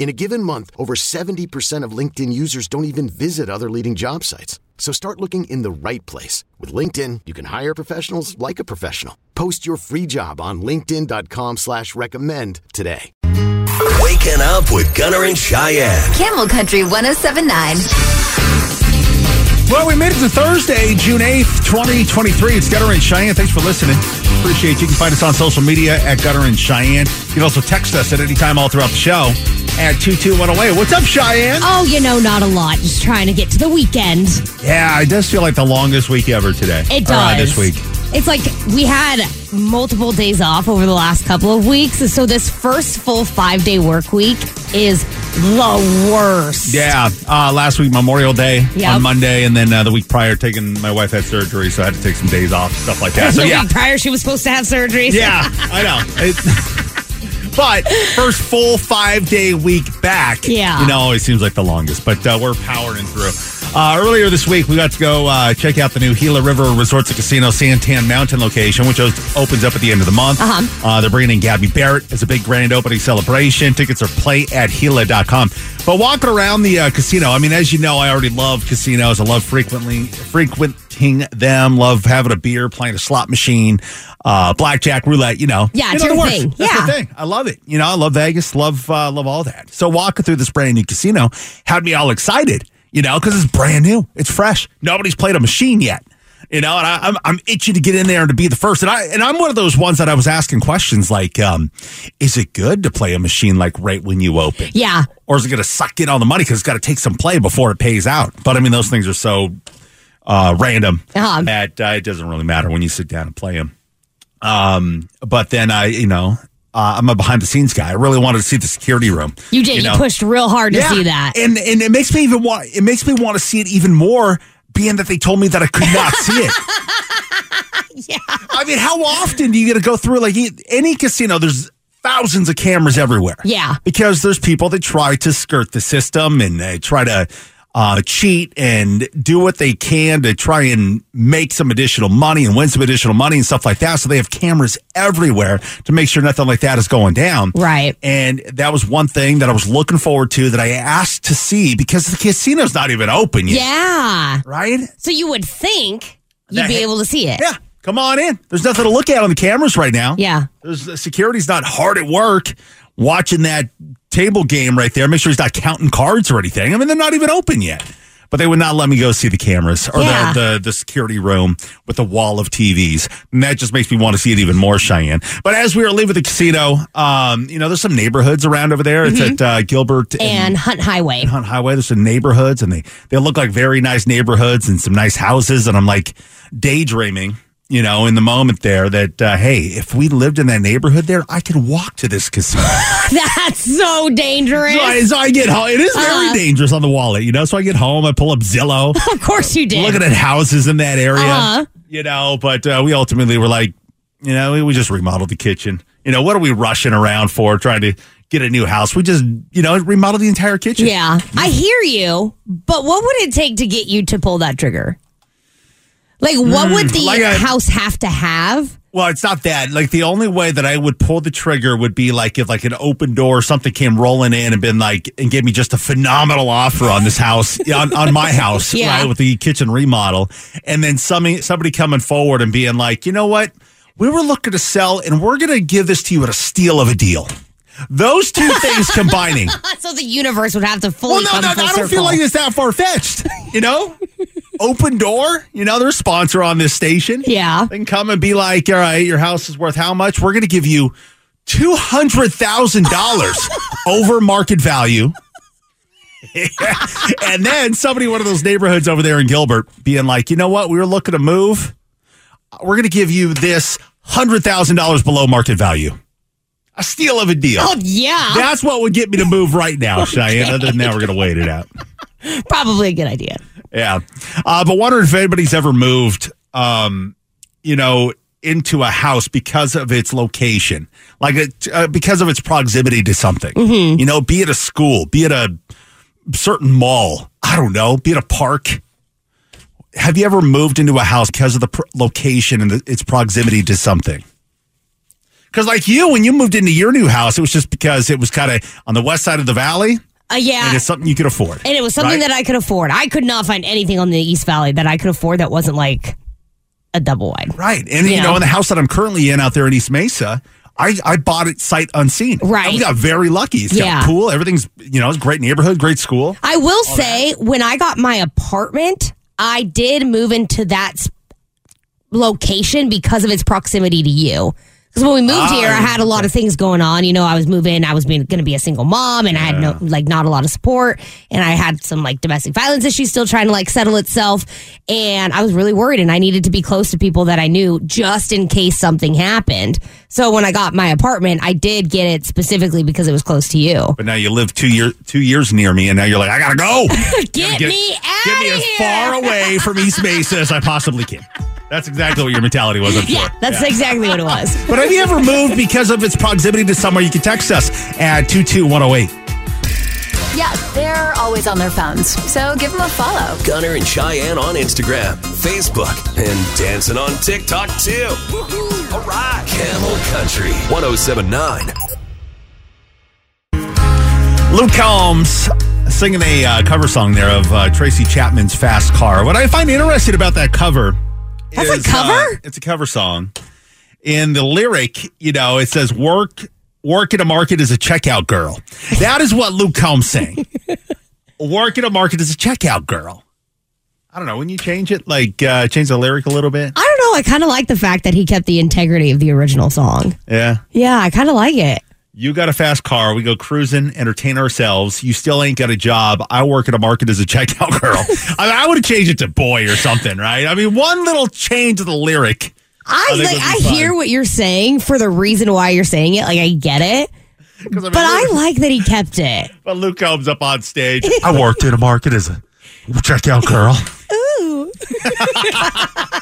In a given month, over 70% of LinkedIn users don't even visit other leading job sites. So start looking in the right place. With LinkedIn, you can hire professionals like a professional. Post your free job on linkedin.com slash recommend today. Waking up with Gunner and Cheyenne. Camel Country 1079. Well, we made it to Thursday, June 8th, 2023. It's Gunner and Cheyenne. Thanks for listening. Appreciate you. You can find us on social media at Gunner and Cheyenne. You can also text us at any time all throughout the show at 22108. What's up, Cheyenne? Oh, you know, not a lot. Just trying to get to the weekend. Yeah, it does feel like the longest week ever today. It uh, does. this week. It's like we had multiple days off over the last couple of weeks. So this first full five day work week is the worst. Yeah, uh, last week, Memorial Day Yep. on Monday, and then uh, the week prior, taking my wife had surgery, so I had to take some days off, stuff like that. So, the yeah. week prior, she was supposed to have surgery. Yeah, I know. It- but first full five day week back, Yeah. you know, always seems like the longest. But uh, we're powering through. Uh, earlier this week, we got to go uh, check out the new Gila River Resorts and Casino Santan Mountain location, which opens up at the end of the month. Uh-huh. Uh, they're bringing in Gabby Barrett as a big grand opening celebration. Tickets are play at Gila.com. But walking around the uh, casino, I mean, as you know, I already love casinos. I love frequently them. Love having a beer, playing a slot machine, uh, blackjack, roulette. You know, Yeah, You it's know your thing. That's Yeah. the thing. I love it. You know, I love Vegas. Love uh, love all that. So walking through this brand new casino had me all excited. You know, because it's brand new. It's fresh. Nobody's played a machine yet. You know, and I, I'm I'm itching to get in there and to be the first. And I and I'm one of those ones that I was asking questions like, um, is it good to play a machine like right when you open? Yeah. Or is it going to suck in all the money because it's got to take some play before it pays out? But I mean, those things are so uh, random Uh-huh. that uh, it doesn't really matter when you sit down and play them. Um, but then I, you know, uh, I'm a behind the scenes guy. I really wanted to see the security room. You did. You, know? pushed real hard to see that. and and it makes me even want. It makes me want to see it even more, being that they told me that I could not see it. yeah. I mean, how often do you get to go through like any casino? There's thousands of cameras everywhere. Yeah. because there's people that try to skirt the system and they try to uh, cheat and do what they can to try and make some additional money and win some additional money and stuff like that. So they have cameras everywhere to make sure nothing like that is going down. Right. And that was one thing that I was looking forward to that I asked to see because the casino's not even open yet. Yeah. Right? So you would think you'd That- be able to see it. Yeah. Come on in. There's nothing to look at on the cameras right now. Yeah. There's the security's not hard at work watching that table game right there. Make sure he's not counting cards or anything. I mean, they're not even open yet. But they would not let me go see the cameras or Yeah. the, the the security room with the wall of TVs. And that just makes me want to see it even more, Cheyenne. But as we were leaving the casino, um, you know, there's some neighborhoods around over there. It's at uh, Gilbert Mm-hmm. And Hunt Highway. Hunt Highway. There's some neighborhoods, and they they look like very nice neighborhoods and some nice houses. And I'm like daydreaming, you know, in the moment there that uh, hey, if we lived in that neighborhood there, I could walk to this casino. That's so dangerous. so, I, so I get home. It is very Uh-huh. dangerous on the wallet, you know. So I get home, I pull up Zillow, Of course you did. looking at houses in that area, Uh-huh. you know. But uh, we ultimately were like, you know, we, we just remodeled the kitchen. You know, what are we rushing around for, trying to get a new house? We just, you know, remodeled the entire kitchen. yeah. I hear you, but what would it take to get you to pull that trigger? Like, what mm. would the like a- house have to have? Well, it's not that. Like the only way that I would pull the trigger would be like if like an Opendoor or something came rolling in and been like and gave me just a phenomenal offer on this house on, on my house, Yeah. right, with the kitchen remodel, and then somebody somebody coming forward and being like, you know what, we were looking to sell and we're gonna give this to you at a steal of a deal. Those two things combining. So the universe would have to fully Well, no, no, full I don't circle. feel like it's that far fetched. You know, Opendoor. You know, they're a sponsor on this station. Yeah. they can come and be like, "All right, your house is worth how much? We're going to give you two hundred thousand dollars over market value." and then somebody one of those neighborhoods over there in Gilbert being like, "You know what? We were looking to move. We're going to give you this hundred thousand dollars below market value." A steal of a deal. Oh, yeah. That's what would get me to move right now, Cheyenne. Other than that, we're going to wait it out. Probably a good idea. Yeah. Uh, but wondering if anybody's ever moved, um, you know, into a house because of its location, like it, uh, because of its proximity to something. You know, be it a school, be it a certain mall. I don't know, be it a park. Have you ever moved into a house because of the pr- location and the, its proximity to something? Because, like you, when you moved into your new house, it was just because it was kind of on the west side of the valley Uh, yeah. and it's something you could afford. And it was something right? that I could afford. I could not find anything on the East Valley that I could afford that wasn't like a double wide. Right. And, you You know, know? in the house that I'm currently in out there in East Mesa, I, I bought it sight unseen. Right. I got very lucky. It's Yeah. got pool. Everything's, you know, it's a great neighborhood, great school. I will say, when I got my apartment, I did move into that location because of its proximity to you. Because when we moved Ah, here, I had a lot of things going on. You know, I was moving, I was going to be a single mom, and I had no, like, not a lot of support. And I had some, like, domestic violence issues still trying to, like, settle itself. And I was really worried, and I needed to be close to people that I knew just in case something happened. So when I got my apartment, I did get it specifically because it was close to you. But now you live two year two years near me, and now you're like, I gotta go. Get, me out Get me of as here. far away from East Mesa as I possibly can. That's exactly what your mentality was, I'm sure. Yeah, that's exactly what it was. But have you ever moved because of its proximity to somewhere? You can text us at 22108. Yeah, they're always on their phones, so give them a follow. Gunner and Cheyenne on Instagram, Facebook, and dancing on TikTok too. All right. Camel Country 1079. Luke Combs singing a uh, cover song there of uh, Tracy Chapman's Fast Car. What I find interesting about that cover That's a cover? uh, it's a cover song. In the lyric, you know, it says work work at a market as a checkout girl. That is what Luke Combs sang. work at a market as a checkout girl. I don't know. When you change it, like uh, change the lyric a little bit. I don't know. I kind of like the fact that he kept the integrity of the original song. Yeah. Yeah, I kind of like it. You got a fast car. We go cruising, entertain ourselves. You still ain't got a job. I work at a market as a checkout girl. I, mean, I would have changed it to boy or something, right? I mean, one little change of the lyric. I I like. I fun. hear what you're saying for the reason why you're saying it. Like I get it. I mean, but I like that he kept it. But Luke Combs up on stage. I worked in a market as a checkout girl.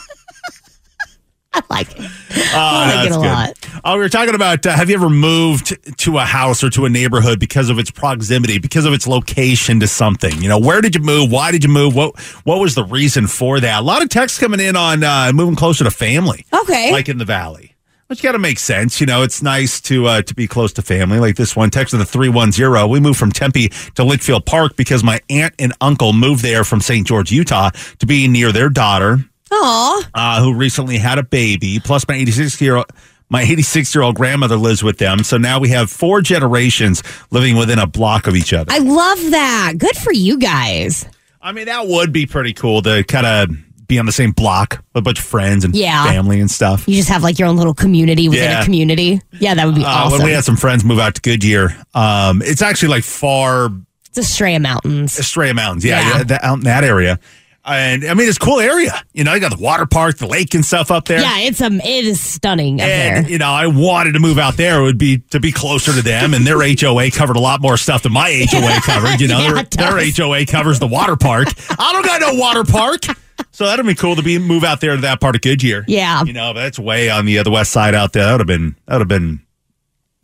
I like it. Oh, I like it a good. lot. Uh, we were talking about uh, have you ever moved to a house or to a neighborhood because of its proximity, because of its location to something? You know, where did you move? Why did you move? What What was the reason for that? A lot of texts coming in on uh, moving closer to family. Okay. like in the valley. Which got to make sense, you know. It's nice to uh, to be close to family. Like this one text of the three one zero. We moved from Tempe to Litchfield Park because my aunt and uncle moved there from St. George, Utah, to be near their daughter, Aw. uh, who recently had a baby. Plus, my 86 year old. My 86 year old grandmother lives with them. So now we have four generations living within a block of each other. I love that. Good for you guys. I mean, that would be pretty cool to kind of be on the same block with a bunch of friends and Yeah. family and stuff. You just have like your own little community within Yeah. a community. Yeah, that would be Uh, awesome. When we had some friends move out to Goodyear, um, it's actually like far it's Estrella Mountains. Estrella Mountains. Yeah, Yeah. yeah. that, out in that area. And I mean, it's a cool area. You know, you got the water park, the lake and stuff up there. Yeah, it's um, it is stunning up And, there. you know, I wanted to move out there. It would be to be closer to them. And their HOA covered a lot more stuff than my HOA covered. You know, Yeah, their, their HOA covers the water park. I don't got no water park. So that'd be cool to be move out there to that part of Goodyear. Yeah. You know, but that's way on the other west side out there. That would have been, that would have been,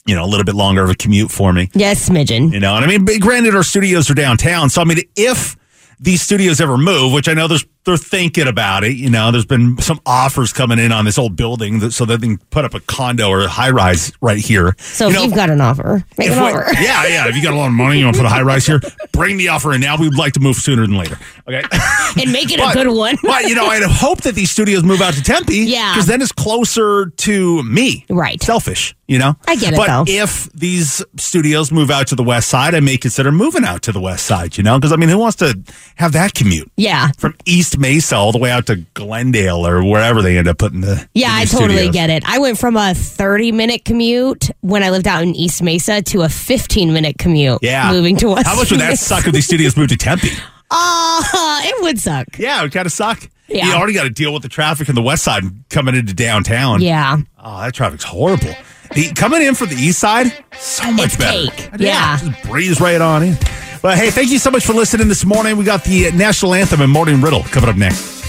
you know, a little bit longer of a commute for me. Yes, smidgen. You know, and I mean, granted, our studios are downtown. So, I mean, if these studios ever move, which I know there's, they're thinking about it, you know, there's been some offers coming in on this old building that, so that they can put up a condo or a high rise right here. So you if know, you've got an offer, make an we- offer. yeah, yeah. If you got a lot of money, you want to put a high rise here, bring the offer in now. We'd like to move sooner than later. Okay. and make it But- a good one. but, you know, I'd hope that these studios move out to Tempe. Yeah. Because then it's closer to me. Right. Selfish, you know? I get it, But though. if these studios move out to the west side, I may consider moving out to the west side, you know? Because, I mean, who wants to have that commute? yeah. From East Mesa all the way out to Glendale or wherever they end up putting the. Yeah, the I totally studios. get it. I went from a 30 minute commute when I lived out in East Mesa to a 15 minute commute. Yeah. Moving to West How much would that suck if these studios moved to Tempe? Uh, it would suck. Yeah, it would kind of suck. Yeah. You already got to deal with the traffic in the west side coming into downtown. Yeah. Oh, that traffic's horrible. The, coming in from the east side, so much It's better. cake. Yeah. just breeze right on in. But hey, thank you so much for listening this morning. We got the national anthem and morning riddle coming up next.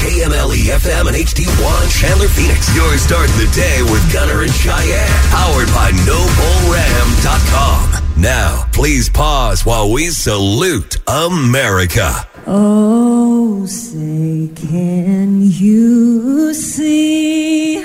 KMLE FM and HD1 Chandler Phoenix. Your start of the day with Gunner and Cheyenne. Powered by NobleRam.com. Now, please pause while we salute America. Oh, say, can you see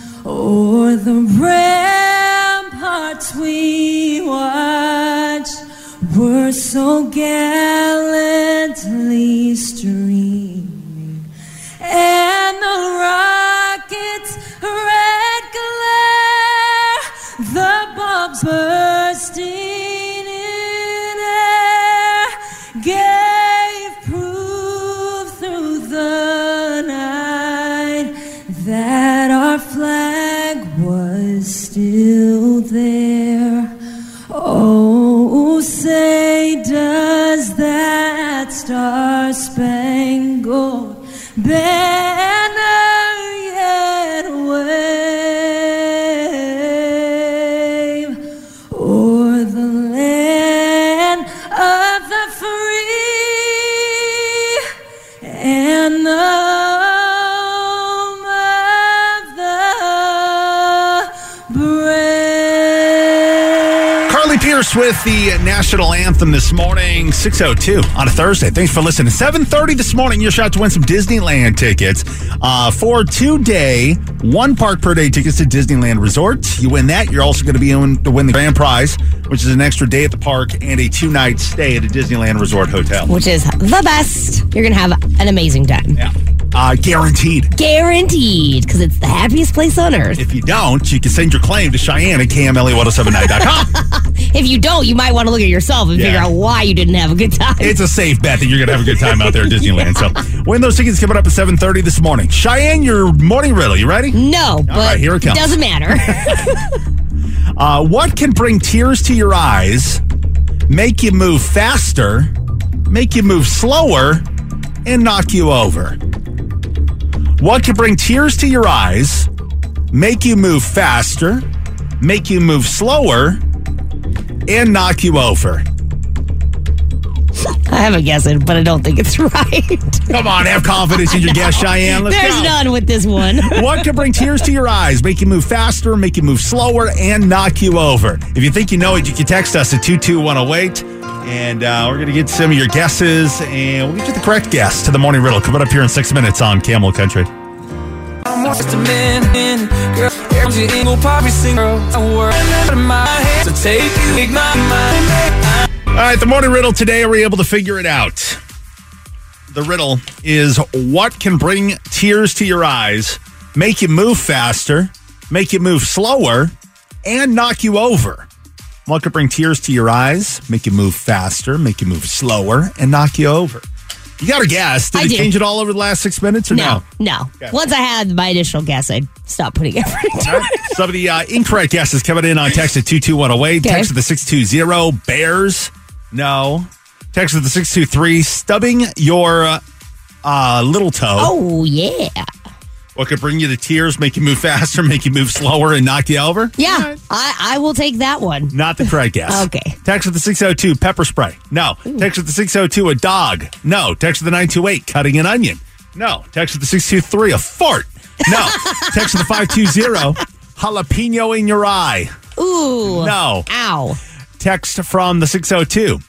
o'er the ramparts we watched were so gallantly streaming. And the rocket's red glare, the bombs bursting in air, gave proof through the night that with the national anthem this morning, 602 on a Thursday. Thanks for listening. 730 this morning, your shot to win some Disneyland tickets uh, for two-day, one park per day tickets to Disneyland Resort. You win that, you're also going to be in to win the grand prize, which is an extra day at the park and a two-night stay at a Disneyland Resort hotel. Which is the best. You're going to have an amazing time. Yeah. Uh, guaranteed. Guaranteed, because it's the happiest place on earth. If you don't, you can send your claim to Cheyenne at KMLE1079.com. If you don't, you might want to look at yourself and Yeah. figure out why you didn't have a good time. it's a safe bet that you're going to have a good time out there at Disneyland. So when those tickets coming up at 7.30 this morning. Cheyenne, your morning riddle. You ready? no, but right, here it comes. doesn't matter. Uh, what can bring tears to your eyes, make you move faster, make you move slower, and knock you over? What can bring tears to your eyes, make you move faster, make you move slower, and knock you over? I have a guess, it, but I don't think it's right. Come on, have confidence in your guess, Cheyenne. Let's There's go. none with this one. What can bring tears to your eyes, make you move faster, make you move slower, and knock you over? If you think you know it, you can text us at 22108. And uh, we're going to get some of your guesses, and we'll get you the correct guess to the morning riddle coming up here in six minutes on Camel Country. Every single poppy of my head to take you, take my. All right, the morning riddle today, are we able to figure it out? The riddle is what can bring tears to your eyes, make you move faster, make you move slower, and knock you over? What could bring tears to your eyes, make you move faster, make you move slower, and knock you over? You got to guess. Did I it change it all over the last six minutes or no? No, no. Once I had my initial guess, I stopped putting effort into it. Some of the uh, incorrect guesses coming in on text at 22108. Okay. Text at the 620. Bears. No. Text at the 623. Stubbing your uh, uh, little toe. Oh, yeah. What could bring you to tears, make you move faster, make you move slower, and knock you over? Yeah, I, I will take that one. Not the correct guess. Okay. Text with the 602. Pepper spray. No. Text with the 602. A dog. No. Text with the 928. Cutting an onion. No. Text with the 623. A fart. No. Text with the 520. Jalapeno in your eye. Ooh. No. Ow. Text from the 602.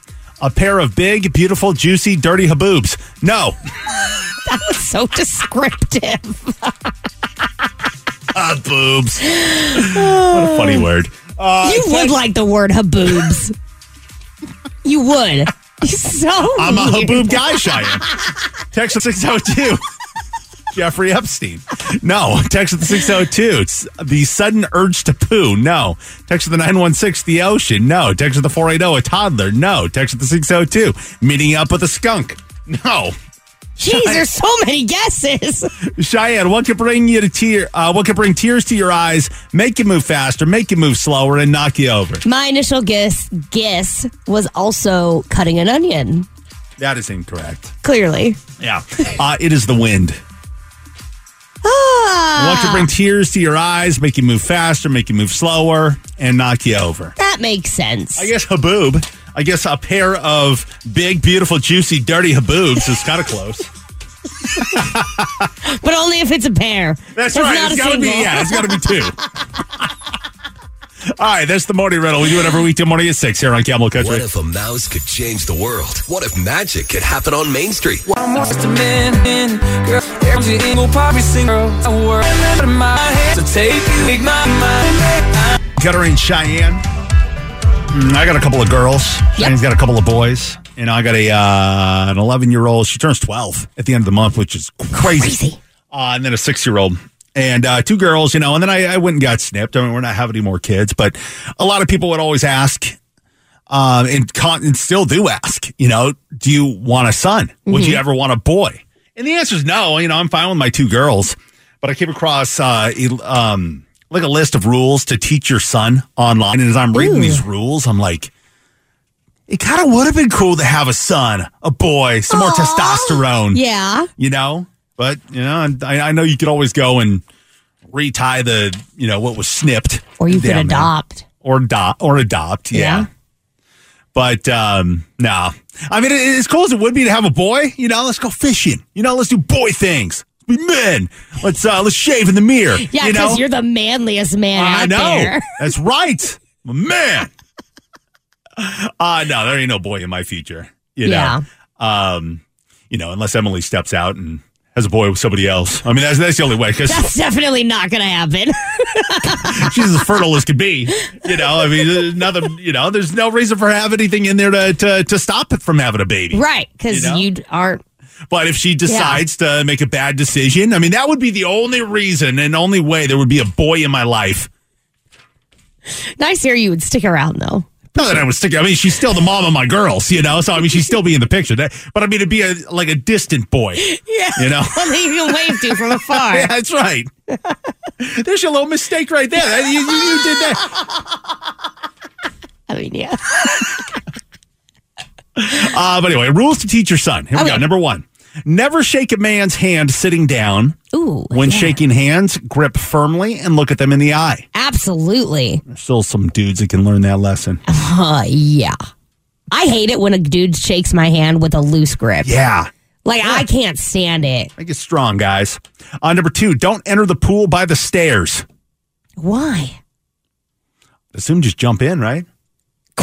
A pair of big, beautiful, juicy, dirty haboobs. No. That was so descriptive. Ah, boobs. what a funny word. Uh, you would like the word haboobs. you would. So I'm a haboob guy, Cheyenne. Text at 602. Jeffrey Epstein. No. Text at the 602. It's the sudden urge to poo. No. Text at the 916. The ocean. No. Text at the 480. A toddler. No. Text at the 602. Meeting up with a skunk. No. Jeez, there's so many guesses. Cheyenne, what could bring you to tear? Uh, what could bring tears to your eyes, make you move faster, make you move slower, and knock you over? My initial guess guess was also cutting an onion. That is incorrect. Clearly. Yeah. Uh, it is the wind. Ah, What could bring tears to your eyes, make you move faster, make you move slower, and knock you over? that makes sense. I guess haboob. I guess a pair of big, beautiful, juicy, dirty haboobs is kind of close. but only if it's a pair. That's It's right. not It's a got to be. Yeah, it's got to be two. All right, that's the morning riddle. We do it every weekday morning at six here on Camel Country. What if a mouse could change the world? What if magic could happen on Main Street? I'm just a man, girl. Every single poppy singer, I work out of my head to take you, take my mind. Gunner and Cheyenne. Mm, I got a couple of girls. Cheyenne's got a couple of boys. And I got a uh, an 11 year old. She turns 12 at the end of the month, which is crazy. Crazy. Uh, and then a six year old. And uh, two girls, you know, and then I, I went and got snipped. I mean, we're not having any more kids, but a lot of people would always ask, um, and, con- and still do ask, you know, do you want a son? Would you ever want a boy? And the answer is no. You know, I'm fine with my two girls, but I came across uh, um, like a list of rules to teach your son online. And as I'm reading these rules, I'm like, it kind of would have been cool to have a son, a boy, some more testosterone Yeah. you know. But you know, I, I know you could always go and retie the, you know, what was snipped, Or you could down there. adopt. or adopt, or adopt, yeah. Yeah. But um, no, I mean, as cool as it would be to have a boy, you know, let's go fishing. You know, let's do boy things. Let's be men. Let's uh, let's shave in the mirror. Yeah, you know? because you're the manliest man I out know. there. That's right. I'm a man. Uh no, there ain't no boy in my future. You know. Yeah. Um, you know, unless Emily steps out and has a boy with somebody else. I mean, that's that's the only way because That's definitely not going to happen. she's as fertile as could be. You know, I mean, there's nothing. You know, there's no reason for having anything in there to to, to stop it from having a baby. right. Because You know? you aren't. But if she decides to make a bad decision, I mean, that would be the only reason and only way there would be a boy in my life. Nice here you would stick around, though. Not that I would stick. I mean, she's still the mom of my girls, you know. So I mean, she'd still be in the picture. That, but I mean, it'd be a, like a distant boy. Yeah. You know? Something you can wave to from afar. Yeah, that's right. There's your little mistake right there. You, you, you did that. Pennsylvania. Uh, but anyway, rules to teach your son. Here we Okay. go. Number one. Never shake a man's hand sitting down. Ooh. When yeah. shaking hands, grip firmly and look at them in the eye. Absolutely. There's still some dudes that can learn that lesson. Uh, yeah. I hate it when a dude shakes my hand with a loose grip. Yeah. Like, I can't stand it. Make it strong, guys. Uh, number two, don't enter the pool by the stairs. Why? Assume just jump in, right?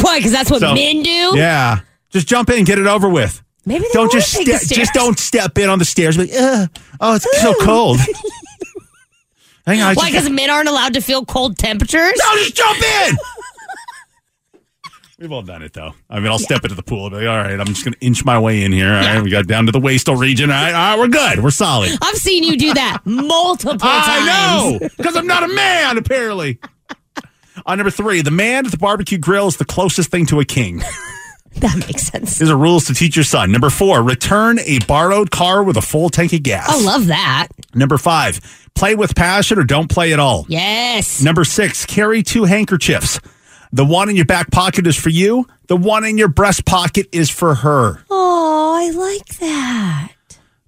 Why? Because that's what So- men do? Yeah. Just jump in, get it over with. Maybe they Don't just ste- just don't step in on the stairs. Like, Ugh. oh, it's so cold. Hang on. Why? Because men aren't allowed to feel cold temperatures? No, just jump in. We've all done it though. I mean, I'll step into the pool and be like, all right, I'm just going to inch my way in here. All right, we got down to the waistal region. All right, all right, we're good. We're solid. I've seen you do that multiple times. I know because I'm not a man, apparently. On number three, the man at the barbecue grill is the closest thing to a king. That makes sense. These are rules to teach your son. Number four, return a borrowed car with a full tank of gas. I love that. Number five, play with passion or don't play at all. Yes. Number six, carry two handkerchiefs. The one in your back pocket is for you. The one in your breast pocket is for her. Oh, I like that.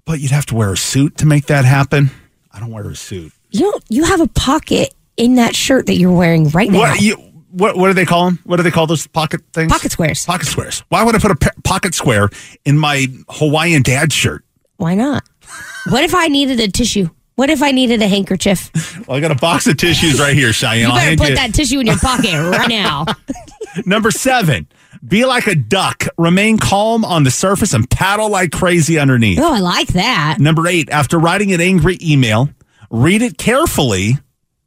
But you'd have to wear a suit to make that happen. I don't wear a suit. You don't, you have a pocket in that shirt that you're wearing right now. What you? What, what do they call them? What do they call those pocket things? Pocket squares. Pocket squares. Why would I put a pe- pocket square in my Hawaiian dad shirt? Why not? What if I needed a tissue? What if I needed a handkerchief? Well, I got a box of tissues right here, Cheyenne. You better put you- that tissue in your pocket right now. Number seven, be like a duck. Remain calm on the surface and paddle like crazy underneath. Oh, I like that. Number eight, after writing an angry email, read it carefully,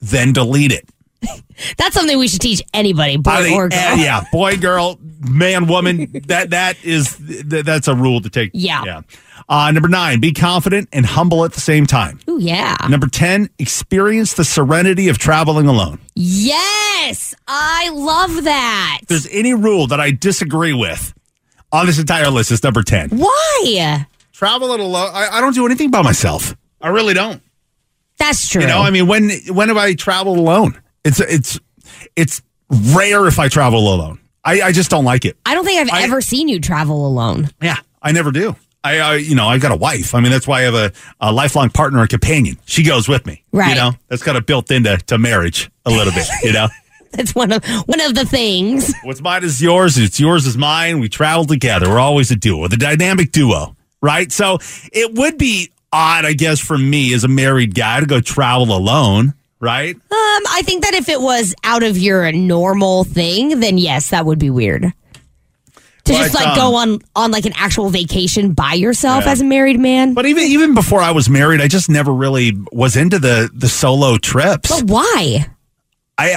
then delete it. That's something we should teach anybody, boy think- or girl. uh, yeah, boy, girl, man, woman. That that is th- that's a rule to take. Yeah. yeah. Uh, number nine, be confident and humble at the same time. Oh yeah. Number ten, experience the serenity of traveling alone. Yes, I love that. If there's any rule that I disagree with on this entire list, it's number ten. Why? Travel it alone. I, I don't do anything by myself. I really don't. That's true. You know, I mean, when when have I traveled alone? It's it's it's rare if I travel alone. I, I just don't like it. I don't think I've I- ever seen you travel alone. Yeah, I never do. I, I you know, I got a wife. I mean, that's why I have a, a lifelong partner, a companion. She goes with me. Right. You know, that's kind of built into to marriage a little bit. You know, That's one of one of the things. what's mine is yours. It's yours is mine. We travel together. We're always a duo, the dynamic duo, right? So it would be odd, I guess, for me as a married guy to go travel alone, right? Um, I think that if it was out of your normal thing, then yes, that would be weird. To just like um, go on on like an actual vacation by yourself Yeah. as a married man. But even even before I was married, I just never really was into the the solo trips. But why? I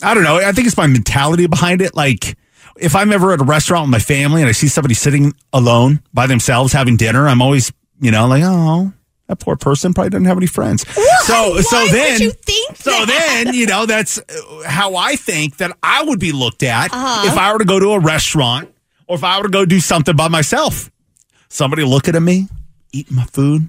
I don't know. I think it's my mentality behind it. Like if I'm ever at a restaurant with my family and I see somebody sitting alone by themselves having dinner, I'm always, you know, like, oh, that poor person probably doesn't have any friends. So Why so then you think so that? then, you know, that's how I think that I would be looked at Uh-huh. if I were to go to a restaurant or if I were to go do something by myself. Somebody looking at me, eating my food.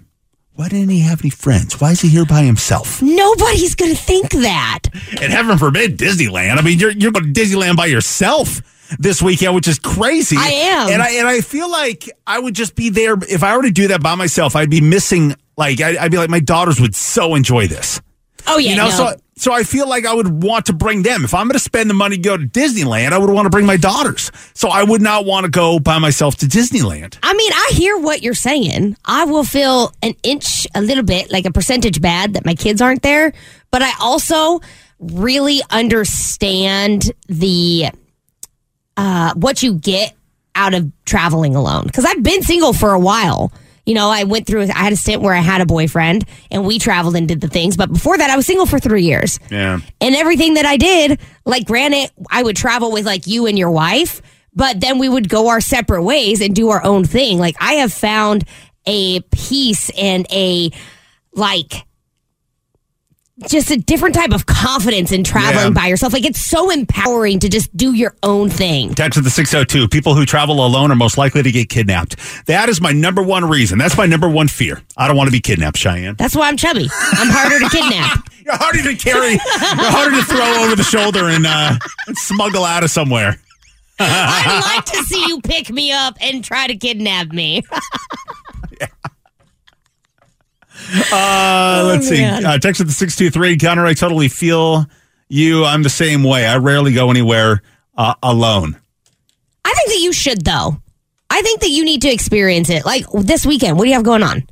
Why didn't he have any friends? Why is he here by himself? Nobody's gonna think that. And heaven forbid, Disneyland. I mean, you're you're going to Disneyland by yourself this weekend, which is crazy. I am. and I and I feel like I would just be there if I were to do that by myself. I'd be missing. Like I, I'd be like, my daughters would so enjoy this. Oh yeah, you know, no. so so I feel like I would want to bring them. If I'm going to spend the money to go to Disneyland, I would want to bring my daughters. So I would not want to go by myself to Disneyland. I mean, I hear what you're saying. I will feel an inch, a little bit, like a percentage bad that my kids aren't there. But I also really understand the uh, what you get out of traveling alone because I've been single for a while. You know, I went through. I had a stint where I had a boyfriend, and we traveled and did the things. But before that, I was single for three years Yeah. and everything that I did, like granted, I would travel with like you and your wife, but then we would go our separate ways and do our own thing. Like I have found a peace and a like just a different type of confidence in traveling Yeah. by yourself. Like it's so empowering to just do your own thing. Text to the 602. People who travel alone are most likely to get kidnapped. That is my number one reason. That's my number one fear. I don't want to be kidnapped, Cheyenne. That's why I'm chubby. I'm harder to kidnap. You're harder to carry. You're harder to throw over the shoulder and, uh, and smuggle out of somewhere. I'd like to see you pick me up and try to kidnap me. Uh, let's see. Oh. Uh, text at the 623 counter. I totally feel you. I'm the same way. I rarely go anywhere uh, alone. I think that you should, though. I think that you need to experience it. Like this weekend, what do you have going on?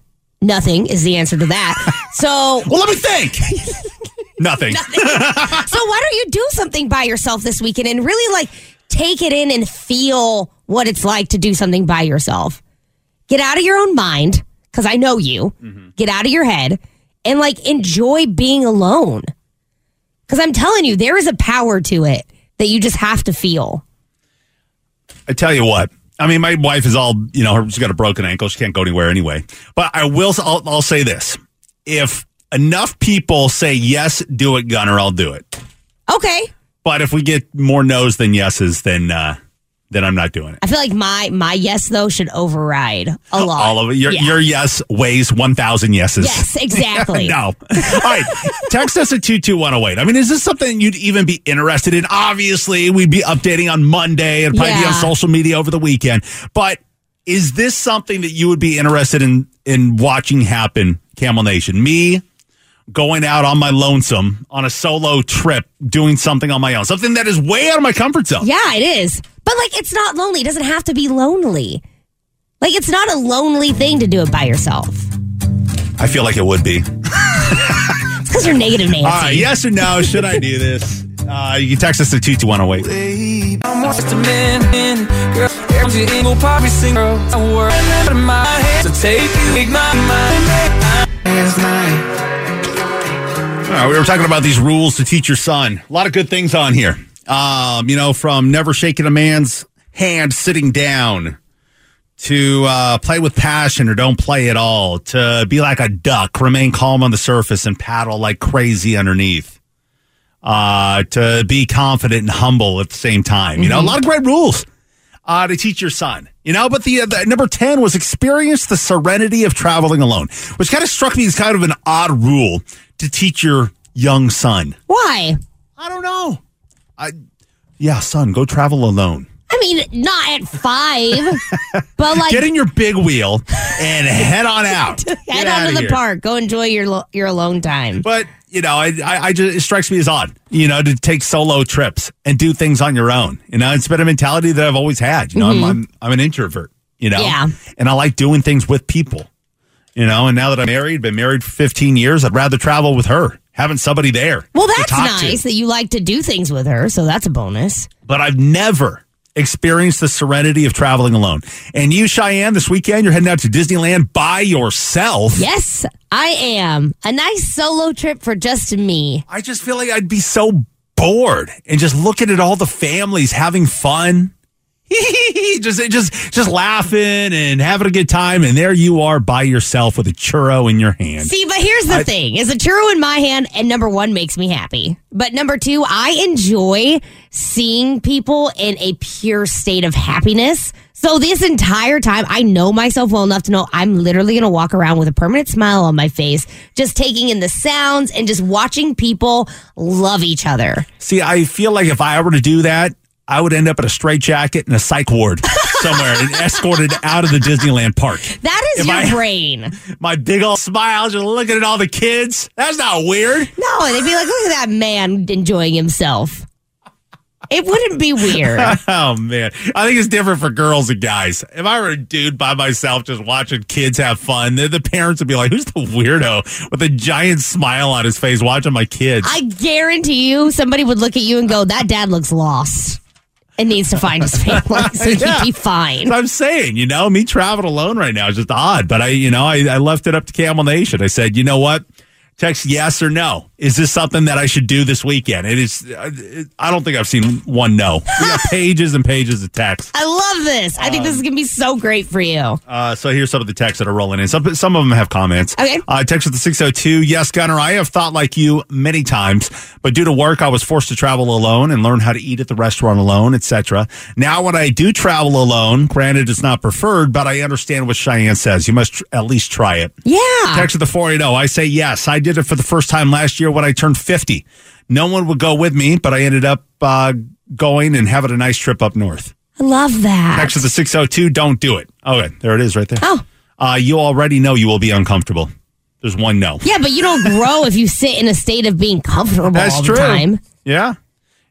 Nothing is the answer to that. So, Well, let me think. Nothing. so why don't you do something by yourself this weekend and really like take it in and feel what it's like to do something by yourself? Get out of your own mind because I know you. Get out of your head and like enjoy being alone. Because I'm telling you, there is a power to it that you just have to feel. I tell you what. I mean, my wife is all, you know, she's got a broken ankle. She can't go anywhere anyway. But I will, I'll, I'll say this. If enough people say, yes, do it, Gunner, I'll do it. Okay. But if we get more no's than yeses, then, uh, then I'm not doing it. I feel like my my yes though should override a lot. All of it. Your, Yeah. your yes weighs 1,000 yeses. Yes, exactly. no. All right. Text us at 22108. I mean, is this something you'd even be interested in? Obviously, we'd be updating on Monday and probably be on social media over the weekend. But is this something that you would be interested in in watching happen, Camel Nation? Me going out on my lonesome on a solo trip, doing something on my own, something that is way out of my comfort zone. Yeah, it is. But like it's not lonely. It doesn't have to be lonely. Like it's not a lonely thing to do it by yourself. I feel like it would be. It's because you're negative, Nancy. All right, yes or no? Should I do this? Uh, you can text us at 22108. I'm just a man, girl. Every single poppy a word out of my head. So take you, make my mind. Last night. All right, we were talking about these rules to teach your son. A lot of good things on here. Um, you know, from never shaking a man's hand sitting down to uh, play with passion or don't play at all to be like a duck, remain calm on the surface and paddle like crazy underneath. Uh, to be confident and humble at the same time. You know, a lot of great rules uh, to teach your son. You know, but the, uh, the number 10 was experience the serenity of traveling alone, which kind of struck me as kind of an odd rule to teach your young son. Why? I don't know. I, yeah, son, go travel alone. I mean, not at five, but like Get in your big wheel and head on out. head Get out to the here. park. Go enjoy your lo- your alone time. But you know, I, I, I just it strikes me as odd, you know, to take solo trips and do things on your own. You know, it's been a mentality that I've always had. You know, I'm, I'm I'm an introvert. You know, Mm-hmm. Yeah. and I like doing things with people. You know, and now that I'm married, been married for 15 years, I'd rather travel with her, having somebody there. Well, that's talk to. nice that you like to do things with her, so that's a bonus. but I've never experienced the serenity of traveling alone. And you, Cheyenne, this weekend, you're heading out to Disneyland by yourself. Yes, I am. A nice solo trip for just me. I just feel like I'd be so bored and just looking at all the families having fun. just just just laughing and having a good time and there you are by yourself with a churro in your hand. See, but here's the I- thing: is a churro in my hand, and number one makes me happy. But number two, I enjoy seeing people in a pure state of happiness. So this entire time, I know myself well enough to know I'm literally going to walk around with a permanent smile on my face, just taking in the sounds and just watching people love each other. See, I feel like if I were to do that, I would end up in a straitjacket in a psych ward somewhere and escorted out of the Disneyland park. That is If your I- brain. My big old smile, just looking at all the kids. That's not weird. No, they'd be like, look at that man enjoying himself. It wouldn't be weird. Oh man, I think it's different for girls and guys. If I were a dude by myself just watching kids have fun, the parents would be like, "Who's the weirdo with a giant smile on his face watching my kids?" I guarantee you, somebody would look at you and go, "That dad looks lost and needs to find his family, so Yeah. he'd be fine." That's what I'm saying, you know, me traveling alone right now is just odd. But I, you know, I, I left it up to Camel Nation. I said, you know what? Text yes or no. Is this something that I should do this weekend? It is. uh, I don't think I've seen one no. We got pages and pages of text. I love this. I think this is gonna be so great for you. Uh, so here's some of the texts that are rolling in. Some some of them have comments. Okay. Uh, text with the 602. Yes, Gunner, I have thought like you many times, but due to work, I was forced to travel alone and learn how to eat at the restaurant alone, etc. Now, when I do travel alone, granted it's not preferred, but I understand what Cheyenne says. You must tr- at least try it. Yeah. Text with the 480. I say yes. I did it for the first time last year when I turned 50. No one would go with me, but I ended up uh, going and having a nice trip up north. I love that. Text to the 602, don't do it. Okay, there it is right there. Oh. Uh, you already know you will be uncomfortable. There's one no. Yeah, but you don't grow if you sit in a state of being comfortable That's all true. the time. Yeah.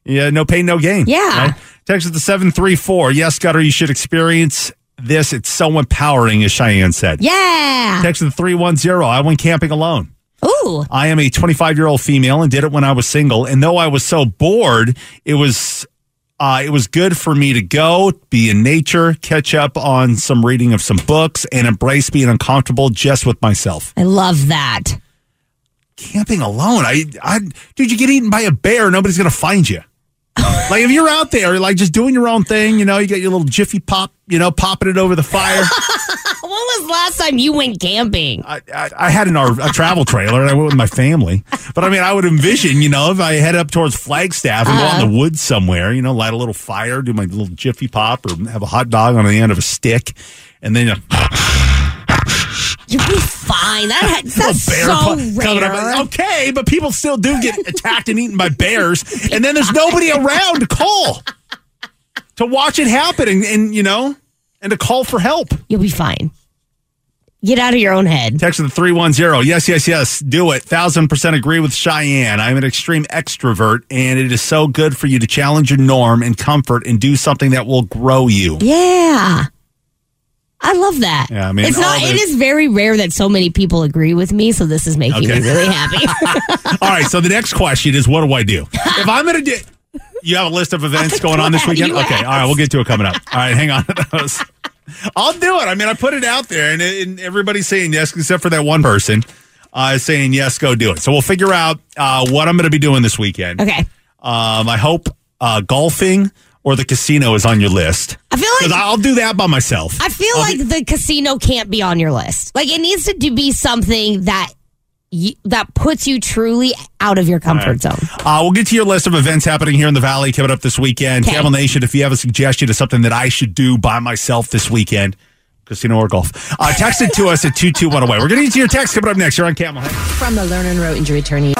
Yeah, no pain, no gain. Yeah. Text at the 734. Yes, Gunner, you should experience this. It's so empowering, as Cheyenne said. Yeah. Text at the 310. I went camping alone. Ooh. I am a 25 year old female and did it when I was single. And though I was so bored, it was uh, it was good for me to go be in nature, catch up on some reading of some books, and embrace being uncomfortable just with myself. I love that. Camping alone, I, I, dude, you get eaten by a bear, nobody's gonna find you. like if you're out there, like just doing your own thing, you know, you got your little jiffy pop, you know, popping it over the fire. When was the last time you went camping? I, I, I had an a travel trailer and I went with my family. But I mean, I would envision, you know, if I head up towards Flagstaff and go out in the uh-huh. woods somewhere, you know, light a little fire, do my little jiffy pop, or have a hot dog on the end of a stick, and then you know, You'll be fine. That, that's so coming up. rare. Okay, but people still do get attacked and eaten by bears, and then there's nobody around to call to watch it happen, and, and you know, and to call for help. You'll be fine. Get out of your own head. Text to the 310. Yes, yes, yes. Do it. Thousand percent agree with Cheyenne. I'm an extreme extrovert, and it is so good for you to challenge your norm and comfort and do something that will grow you. Yeah. I love that. Yeah, I mean, it's not. all It this- is very rare that so many people agree with me. So this is making Okay. me really happy. All right, so the next question is what do I do? If I'm going to do. You have a list of events going on this weekend? Okay, all right, we'll get to it coming up. All right, hang on to those. I'll do it. I mean, I put it out there, and, and everybody's saying yes, except for that one person uh, saying yes, go do it. So we'll figure out uh, what I'm going to be doing this weekend. okay. Um, I hope uh, golfing or the casino is on your list. I feel like I'll do that by myself. I feel I'll like be- the casino can't be on your list. Like it needs to be something that you, that puts you truly out of your comfort zone. Uh, we'll get to your list of events happening here in the Valley coming up this weekend. Okay. Camel Nation, if you have a suggestion of something that I should do by myself this weekend, casino or golf, uh, text it to us at 221away. We're going to get to your text coming up next. You're on Camel. From the Lerner and Rowe Injury Attorney.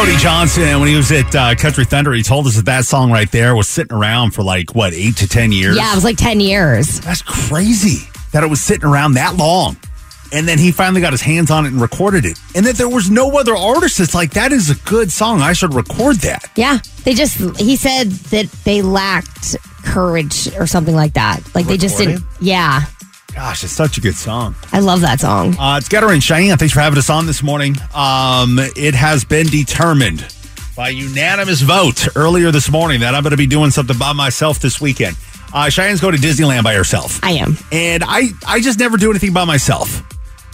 Cody Johnson, when he was at uh, Country Thunder, he told us that that song right there was sitting around for like, what, eight to 10 years? Yeah, it was like ten years. That's crazy that it was sitting around that long. And then he finally got his hands on it and recorded it. And that there was no other artist that's like, that is a good song. I should record that. Yeah, they just he said that they lacked courage or something like that. Like they just didn't. Recording? Yeah, Gosh, it's such a good song. I love that song. Uh, it's Gunner and Cheyenne. Thanks for having us on this morning. Um, it has been determined by unanimous vote earlier this morning that I'm going to be doing something by myself this weekend. Uh, Cheyenne's going to Disneyland by herself. I am. and I I just never do anything by myself.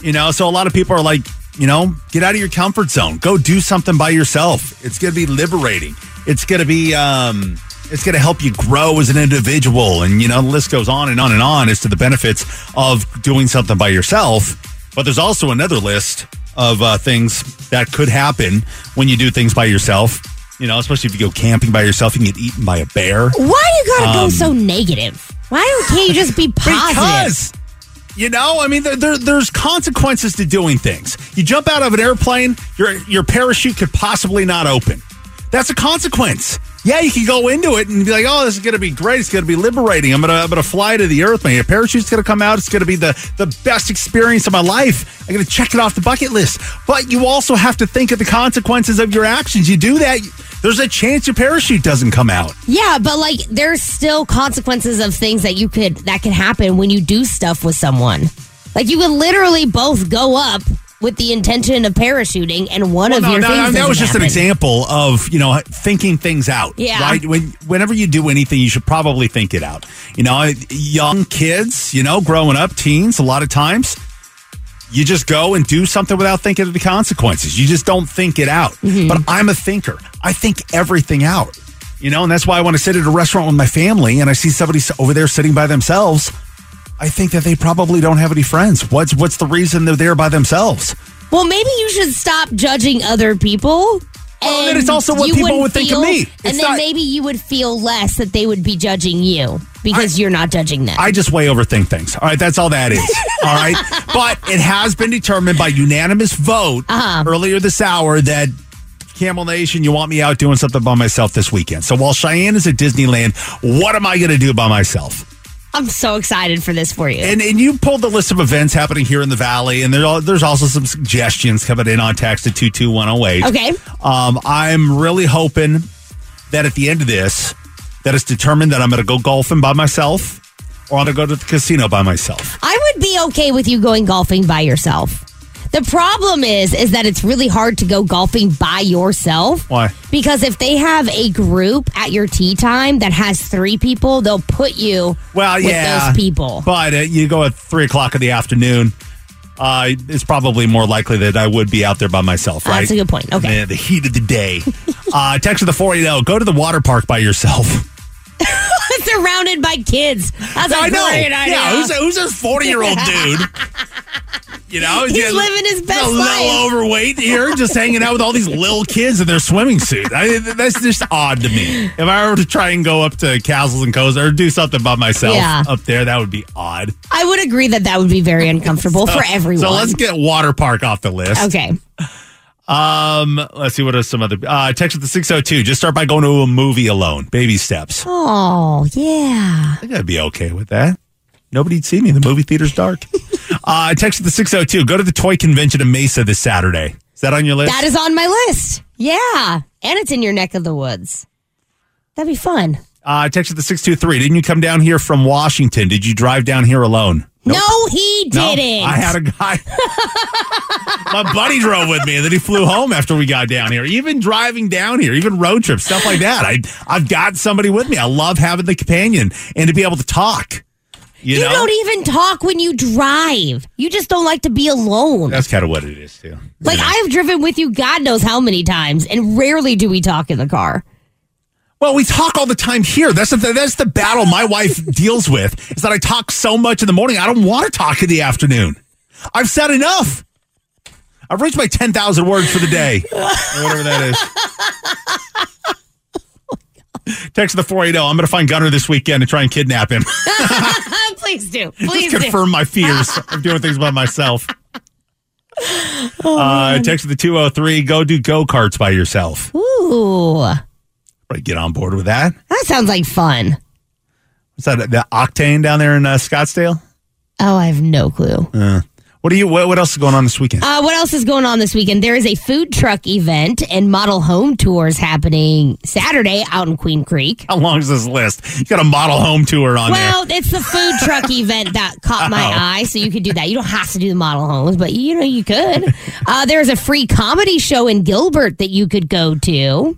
You know, so a lot of people are like, you know, get out of your comfort zone. Go do something by yourself. It's going to be liberating. It's going to be um it's going to help you grow as an individual and you know, the list goes on and on and on as to the benefits of doing something by yourself. But there's also another list of uh, things that could happen when you do things by yourself. You know, especially if you go camping by yourself, you can get eaten by a bear. Why do you gotta go so negative? Why don't- can't you just be positive? Because, you know, I mean, there, there, there's consequences to doing things. You jump out of an airplane, your your parachute could possibly not open. That's a consequence. Yeah, you can go into it and be like, "Oh, this is going to be great. It's going to be liberating. I'm going to I'm going to fly to the earth. My parachute's going to come out. It's going to be the the best experience of my life. I'm going to check it off the bucket list." But you also have to think of the consequences of your actions. You do that, there's a chance your parachute doesn't come out. Yeah, but like there's still consequences of things that you could that can happen when you do stuff with someone. Like you could literally both go up with the intention of parachuting, and one of Well, your no, no, things. that was just an example of you know thinking things out. Yeah. Right. When whenever you do anything, you should probably think it out. You know, young kids, you know, growing up, teens, a lot of times. You just go and do something without thinking of the consequences. You just don't think it out. Mm-hmm. But I'm a thinker. I think everything out. You know, and that's why I want to sit at a restaurant with my family and I see somebody over there sitting by themselves. I think that they probably don't have any friends. What's what's the reason they're there by themselves? Well, maybe you should stop judging other people. Well, and then it's also what people would think of feel- me. and then not- maybe you would feel less that they would be judging you because you're not judging them. I just way overthink things. All right, that's all that is. all right, but it has been determined by unanimous vote Uh-huh. earlier this hour that Camel Nation, you want me out doing something by myself this weekend. So while Cheyenne is at Disneyland, what am I going to do by myself? I'm so excited for this for you. And and you pulled the list of events happening here in the valley, and there there's also some suggestions coming in on text at two two one zero eight. Okay. Um, I'm really hoping that at the end of this, that it's determined that I'm going to go golfing by myself, or I'm going to go to the casino by myself. I would be okay with you going golfing by yourself. The problem is, is that it's really hard to go golfing by yourself. Why? Because if they have a group at your tea time that has three people, they'll put you Well, with yeah, those people. But uh, you go at three o'clock in the afternoon. Uh, it's probably more likely that I would be out there by myself, right? That's a good point. Okay. The, the heat of the day. uh, text to the 480. Go to the water park by yourself. Surrounded by kids. That's a I know. idea. Yeah, who's, who's this 40 year old dude? You know, He's living his best a little life. overweight here, just hanging out with all these little kids in their swimming suit. I, that's just odd to me. If I were to try and go up to Castles and Coast or do something by myself Yeah. up there, that would be odd. I would agree that that would be very uncomfortable for everyone. So let's get water park off the list. Okay. Um, let's see what are some other uh text at the 602. Just start by going to a movie alone. Baby steps. Oh, yeah. I think I'd be okay with that. Nobody'd see me. The movie theater's dark. uh text at the 602. Go to the toy convention in Mesa this Saturday. Is that on your list? That is on my list. Yeah. And it's in your neck of the woods. That'd be fun. uh text at the 623. Didn't you come down here from Washington? Did you drive down here alone? No, he didn't. I had a guy. My buddy drove with me, and then he flew home after we got down here. Even driving down here, even road trips, stuff like that. I I've got somebody with me. I love having the companion and to be able to talk. You, You know, don't even talk when you drive. You just don't like to be alone. that's kind of what it is too. Like I have driven with you God knows how many times, and rarely do we talk in the car. Well, we talk all the time here. That's the that's the battle my wife deals with. Is that I talk so much in the morning. I don't want to talk in the afternoon. I've said enough. I've reached my ten thousand words for the day, whatever that is. Text the four eight zero. I'm going to find Gunner this weekend and try and kidnap him. Please do. Please Just confirm my fears of doing things by myself. uh, text the two zero three. Go do go karts by yourself. Ooh, Right, get on board with that. that sounds like fun. Is that the Octane down there in uh, Scottsdale? Oh, I have no clue. Uh, what do you? What, what else is going on this weekend? Uh, what else is going on this weekend? There is a food truck event and model home tours happening Saturday out in Queen Creek. How long is this list? You got a model home tour on Well, it's the food truck event that caught my Oh. eye, so you could do that. You don't have to do the model homes, but you know you could. Uh, there's a free comedy show in Gilbert that you could go to.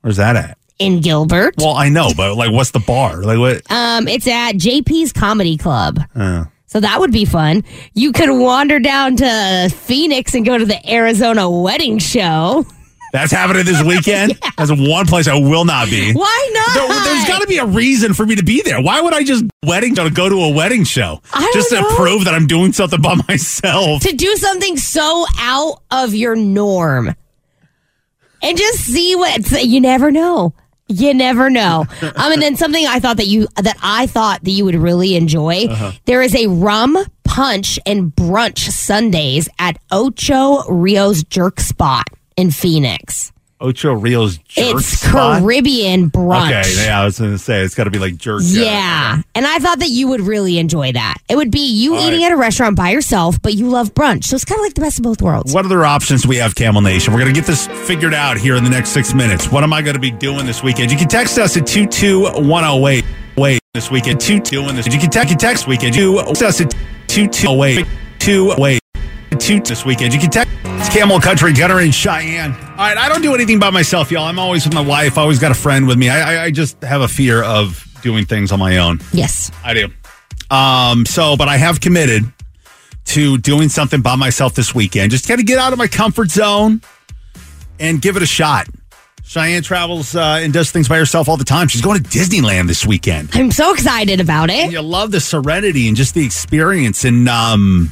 Where's that at? in Gilbert. Well, I know, but like, what's the bar? Like, what? Um, it's at JP's Comedy Club. Uh, So that would be fun. You could wander down to Phoenix and go to the Arizona wedding show. that's happening this weekend. That's one place I will not be. Why not? There, has got to be a reason for me to be there. Why would I just wedding to go to a wedding show just to know. prove that I'm doing something by myself? to do something so out of your norm and just see what you never know you never know um and then something i thought that you that i thought that you would really enjoy Uh-huh. there is a rum punch and brunch sundays at ocho rios jerk spot in phoenix Ocho Rios jerk it's spot? caribbean brunch Okay, yeah, I was going to say it's got to be like jerk. jerk. yeah. And I thought that you would really enjoy that. It would be you All eating right. at a restaurant by yourself, but you love brunch. So it's kind of like the best of both worlds. What other options do we have, Camel Nation? We're going to get this figured out here in the next six minutes. What am I going to be doing this weekend? You can text us at 22108. Wait, this weekend. 22 in this. You can, te- you can text weekend. You text us at 2208. 2 wait. Two this weekend. You can text it's Camel Country, Gunner and Cheyenne. All right, I don't do anything by myself, y'all. I'm always with my wife. I always got a friend with me. I, I, I just have a fear of doing things on my own. Yes. I do. Um, so, but I have committed to doing something by myself this weekend. Just kind of get out of my comfort zone and give it a shot. Cheyenne travels uh, and does things by herself all the time. She's going to Disneyland this weekend. I'm so excited about it. And you love the serenity and just the experience and um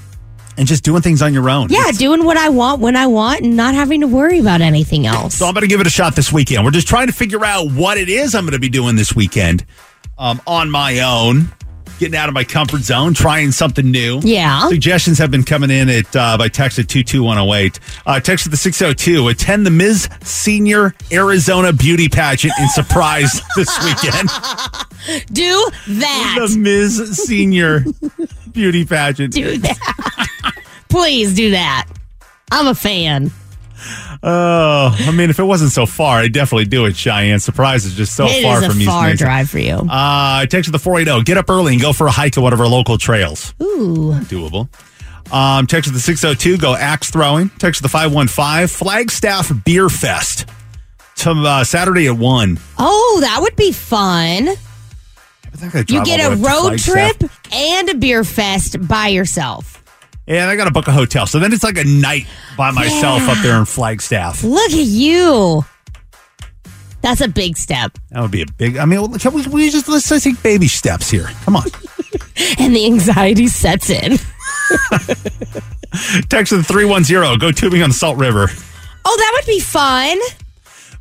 and just doing things on your own. Yeah, doing what I want when I want and not having to worry about anything else. So I'm going to give it a shot this weekend. We're just trying to figure out what it is I'm going to be doing this weekend. um, on my own, getting out of my comfort zone, trying something new. Yeah. Suggestions have been coming in at uh, by text at 22108. Uh, text at the 602. Attend the Ms. Senior Arizona Beauty Pageant in Surprise this weekend. Do that. the Ms. Senior Beauty Pageant. do that. Please do that. I'm a fan. Oh, I mean, if it wasn't so far, I'd definitely do it, Cheyenne. Surprise is just so It far is from a East far Mesa. drive for you. Uh, text at the 480. Get up early and go for a hike at one of our local trails. Ooh. Doable. Um, text at the 602. Go axe throwing. Text at the 515. Flagstaff Beer Fest. To, uh, Saturday at 1. Oh, that would be fun. You get a road trip and a beer fest by yourself. And I got to book a hotel. So then it's like a night by myself up there in Flagstaff. Look at you. That's a big step. That would be a big. I mean, can we, we just let's just take baby steps here. Come on. And the anxiety sets in. Text at the 310. Go tubing on the Salt River. Oh, that would be fun.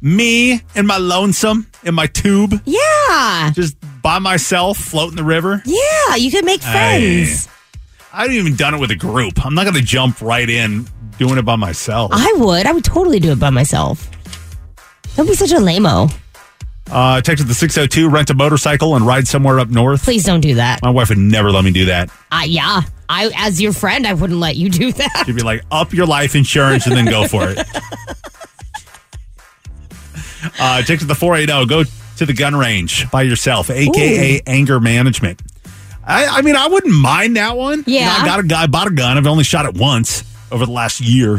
Me and my lonesome in my tube, Yeah. just by myself, floating the river. Yeah. You could make friends. I haven't even done it with a group. I'm not going to jump right in doing it by myself. I would. I would totally do it by myself. Don't be such a lame-o. Uh, text at the 602, rent a motorcycle and ride somewhere up north. Please don't do that. My wife would never let me do that. Uh, yeah. I, as your friend, I wouldn't let you do that. She'd be like, up your life insurance and then go for it. uh, text at the 480, go to the gun range by yourself, aka anger management. I, I mean, I wouldn't mind that one. You know, Yeah. I got a guy, bought a gun. I've only shot it once over the last year.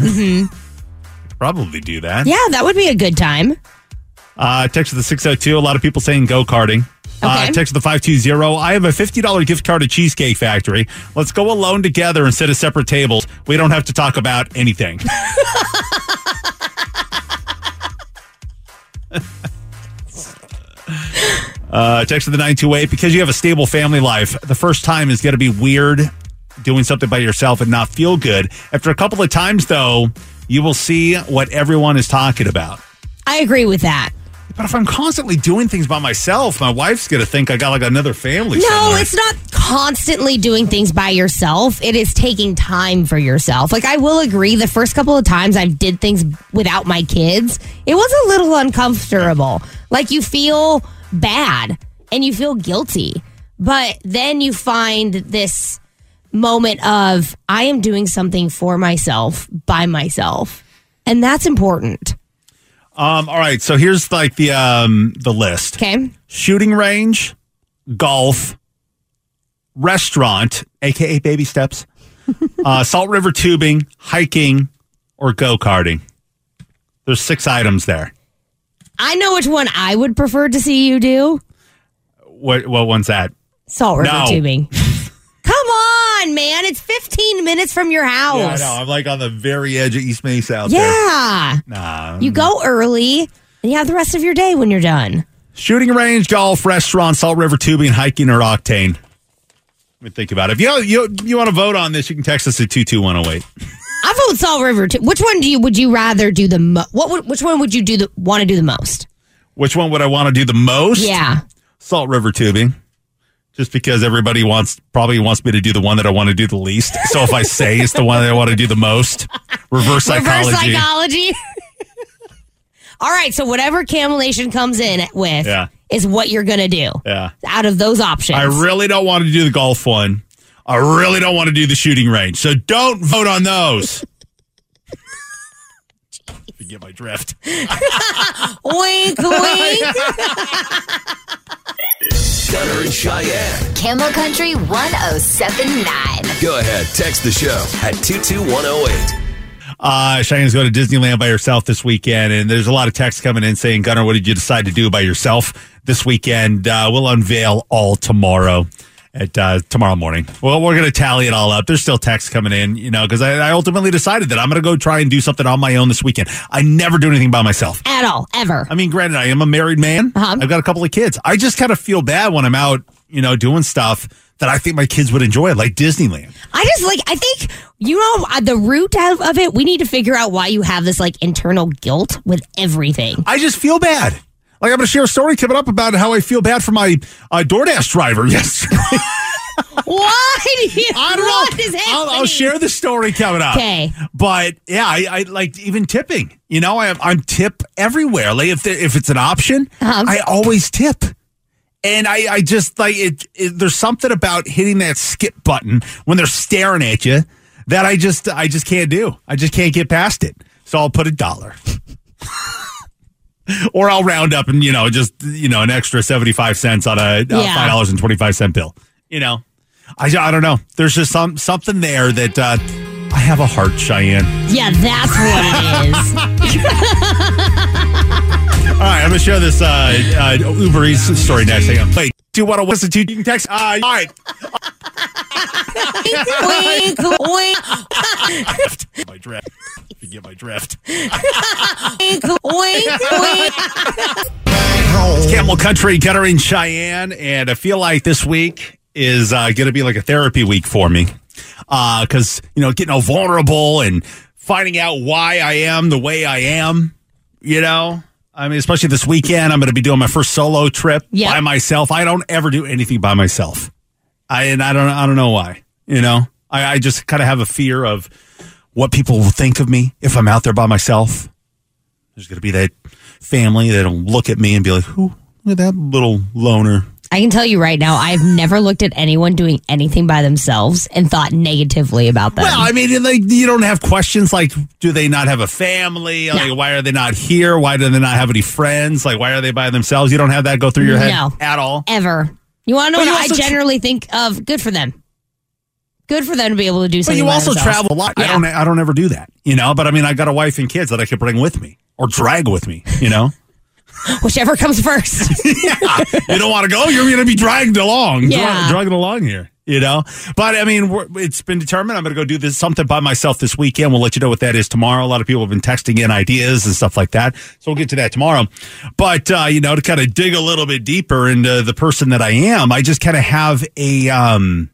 Probably do that. Mm-hmm. Yeah, that would be a good time. Uh, text to the 602. A lot of people saying go karting. Uh, text to the 520. I have a $50 gift card to Cheesecake Factory. Let's go alone together instead of separate tables. We don't have to talk about anything. uh, text to the 928. Because you have a stable family life, the first time is going to be weird doing something by yourself and not feel good. After a couple of times, though, you will see what everyone is talking about. I agree with that. But if I'm constantly doing things by myself, my wife's gonna think I got like another family. No, somewhere. it's not constantly doing things by yourself. It is taking time for yourself. Like I will agree the first couple of times I've did things without my kids, it was a little uncomfortable. Like you feel bad and you feel guilty. But then you find this moment of I am doing something for myself by myself. And that's important. Um, all right, so here's like the um the list: Okay. shooting range, golf, restaurant, aka baby steps, uh, Salt River tubing, hiking, or go karting. There's six items there. I know which one I would prefer to see you do. What what one's that? Salt River No. tubing. Come on, man. It's 15 minutes from your house. Yeah, I know. I'm like on the very edge of East Mesa out there. Yeah. Nah. You go early and you have the rest of your day when you're done. Shooting range, golf, restaurant, Salt River tubing, hiking, or octane. Let me think about it. If you you you want to vote on this, you can text us at two two one zero eight. I vote Salt River too. Which one do you would you rather do the mo- what would, which one would you do the want to do the most? Which one would I want to do the most? Yeah. Salt River tubing. Just because everybody wants probably wants me to do the one that I want to do the least. So if I say it's the one that I want to do the most, reverse psychology. Reverse psychology. All right, so whatever Camel Nation comes in with Yeah. is what you're going to do Yeah. out of those options. I really don't want to do the golf one. I really don't want to do the shooting range. So don't vote on those. you get my drift. wink, wink. Gunner and Cheyenne. Camel Country 1079. Go ahead, text the show at 22108. Uh, Cheyenne's going to Disneyland by herself this weekend, and there's a lot of texts coming in saying, Gunner, what did you decide to do by yourself this weekend? Uh, we'll unveil all tomorrow at uh, tomorrow morning. Well, we're going to tally it all up. There's still texts coming in, you know, because I, I ultimately decided that I'm going to go try and do something on my own this weekend. I never do anything by myself. At all, ever. I mean, granted, I am a married man. Uh-huh. I've got a couple of kids. I just kind of feel bad when I'm out, you know, doing stuff that I think my kids would enjoy, like Disneyland. I just like, I think, you know, uh, the root of, of it, we need to figure out why you have this like internal guilt with everything. I just feel bad. Like I'm going to share a story coming up about how I feel bad for my uh, DoorDash driver yesterday. Why? Do you, I don't what know. is I'll, I'll share the story coming up. Okay. But yeah, I, I like even tipping. You know, I, I'm tip everywhere. Like if there, if it's an option, Uh-huh. I always tip. And I, I just like it, it. There's something about hitting that skip button when they're staring at you that I just I just can't do. I just can't get past it. So I'll put a dollar. or I'll round up and you know just you know an extra 75 cents on a uh, Yeah. five dollars and 25 cent bill you know? I, I don't know. There's just some something there that uh, I have a heart Cheyenne. Yeah, that's what it is. all right I'm gonna share this uh, uh, Uber Eats story next. Hang on. Wait do you want to listen to you can text uh, all right. Wink, wink, my drift you get my drift wink, wink, wink. It's Camel Country, Gunner in Cheyenne, and I feel like this week is uh, going to be like a therapy week for me because you know getting all vulnerable and finding out why I am the way I am. You know, I mean, especially this weekend, I'm going to be doing my first solo trip Yep. by myself. I don't ever do anything by myself. I and I don't I don't know why. You know, I, I just kind of have a fear of what people will think of me if I'm out there by myself. There's going to be that family that'll look at me and be like, "Who? Look at that little loner." I can tell you right now, I've never looked at anyone doing anything by themselves and thought negatively about them. Well, I mean, like you don't have questions like, "Do they not have a family? Like, why are they not here? Why do they not have any friends? Like, why are they by themselves?" You don't have that go through your head No. at all. Ever. You want to know what I generally think of? Good for them. Good for them to be able to do But something. you also themselves. travel a lot. I don't. I don't ever do that. You know. But I mean, I got a wife and kids that I could bring with me or drag with me. You know. Whichever comes first. yeah. You don't want to go, you're going to be dragged along, dra- Yeah. dragging along here, you know? But I mean, we're, it's been determined. I'm going to go do this something by myself this weekend. We'll let you know what that is tomorrow. A lot of people have been texting in ideas and stuff like that. So we'll get to that tomorrow. But, uh, you know, to kind of dig a little bit deeper into the person that I am, I just kind of have a, um,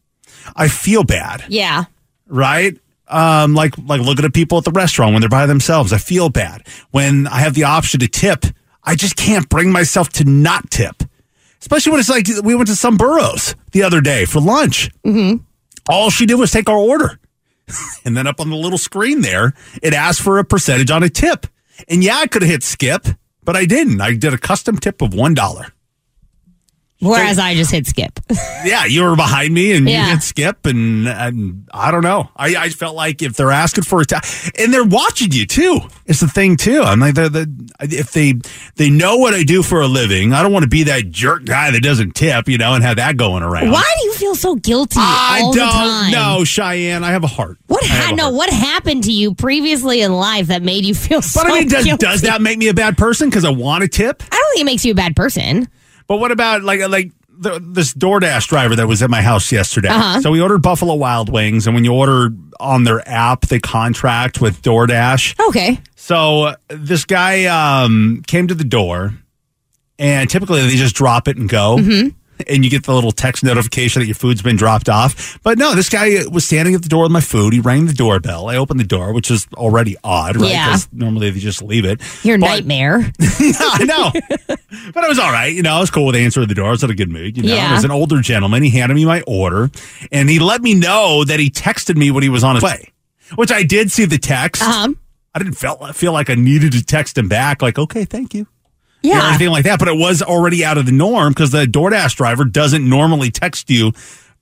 I feel bad. Yeah. Right? Um, like like looking at people at the restaurant when they're by themselves. I feel bad. When I have the option to tip, I just can't bring myself to not tip. Especially when it's like we went to Someburros the other day for lunch. Mm-hmm. All she did was take our order. and then up on the little screen there, it asked for a percentage on a tip. And yeah, I could have hit skip, but I didn't. I did a custom tip of $1. Whereas so, I just hit skip. yeah, you were behind me and yeah. you hit skip, and, and I don't know. I, I felt like if they're asking for a tip, and they're watching you too. It's the thing too. I'm like, they're the, if they they know what I do for a living, I don't want to be that jerk guy that doesn't tip, you know, and have that going around. Why do you feel so guilty? I don't know, Cheyenne. I have a heart. What? Ha- no, heart. what happened to you previously in life that made you feel? But so I mean, does, does that make me a bad person because I want a tip? I don't think it makes you a bad person. But what about like like the, this DoorDash driver that was at my house yesterday? Uh-huh. So we ordered Buffalo Wild Wings, and when you order on their app, they contract with DoorDash. Okay. So uh, this guy um, came to the door, and typically they just drop it and go. Mm-hmm. And you get the little text notification that your food's been dropped off. But no, this guy was standing at the door with my food. He rang the doorbell. I opened the door, which is already odd, right? Yeah. normally they just leave it. Your But- nightmare. I know. but it was all right. You know, I was cool with answering the door. I was in a good mood. You know, Yeah. it was an older gentleman. He handed me my order and he let me know that he texted me when he was on his way, which I did see the text. Um. I didn't feel, feel like I needed to text him back, like, okay, thank you. Or anything like that. But it was already out of the norm because the DoorDash driver doesn't normally text you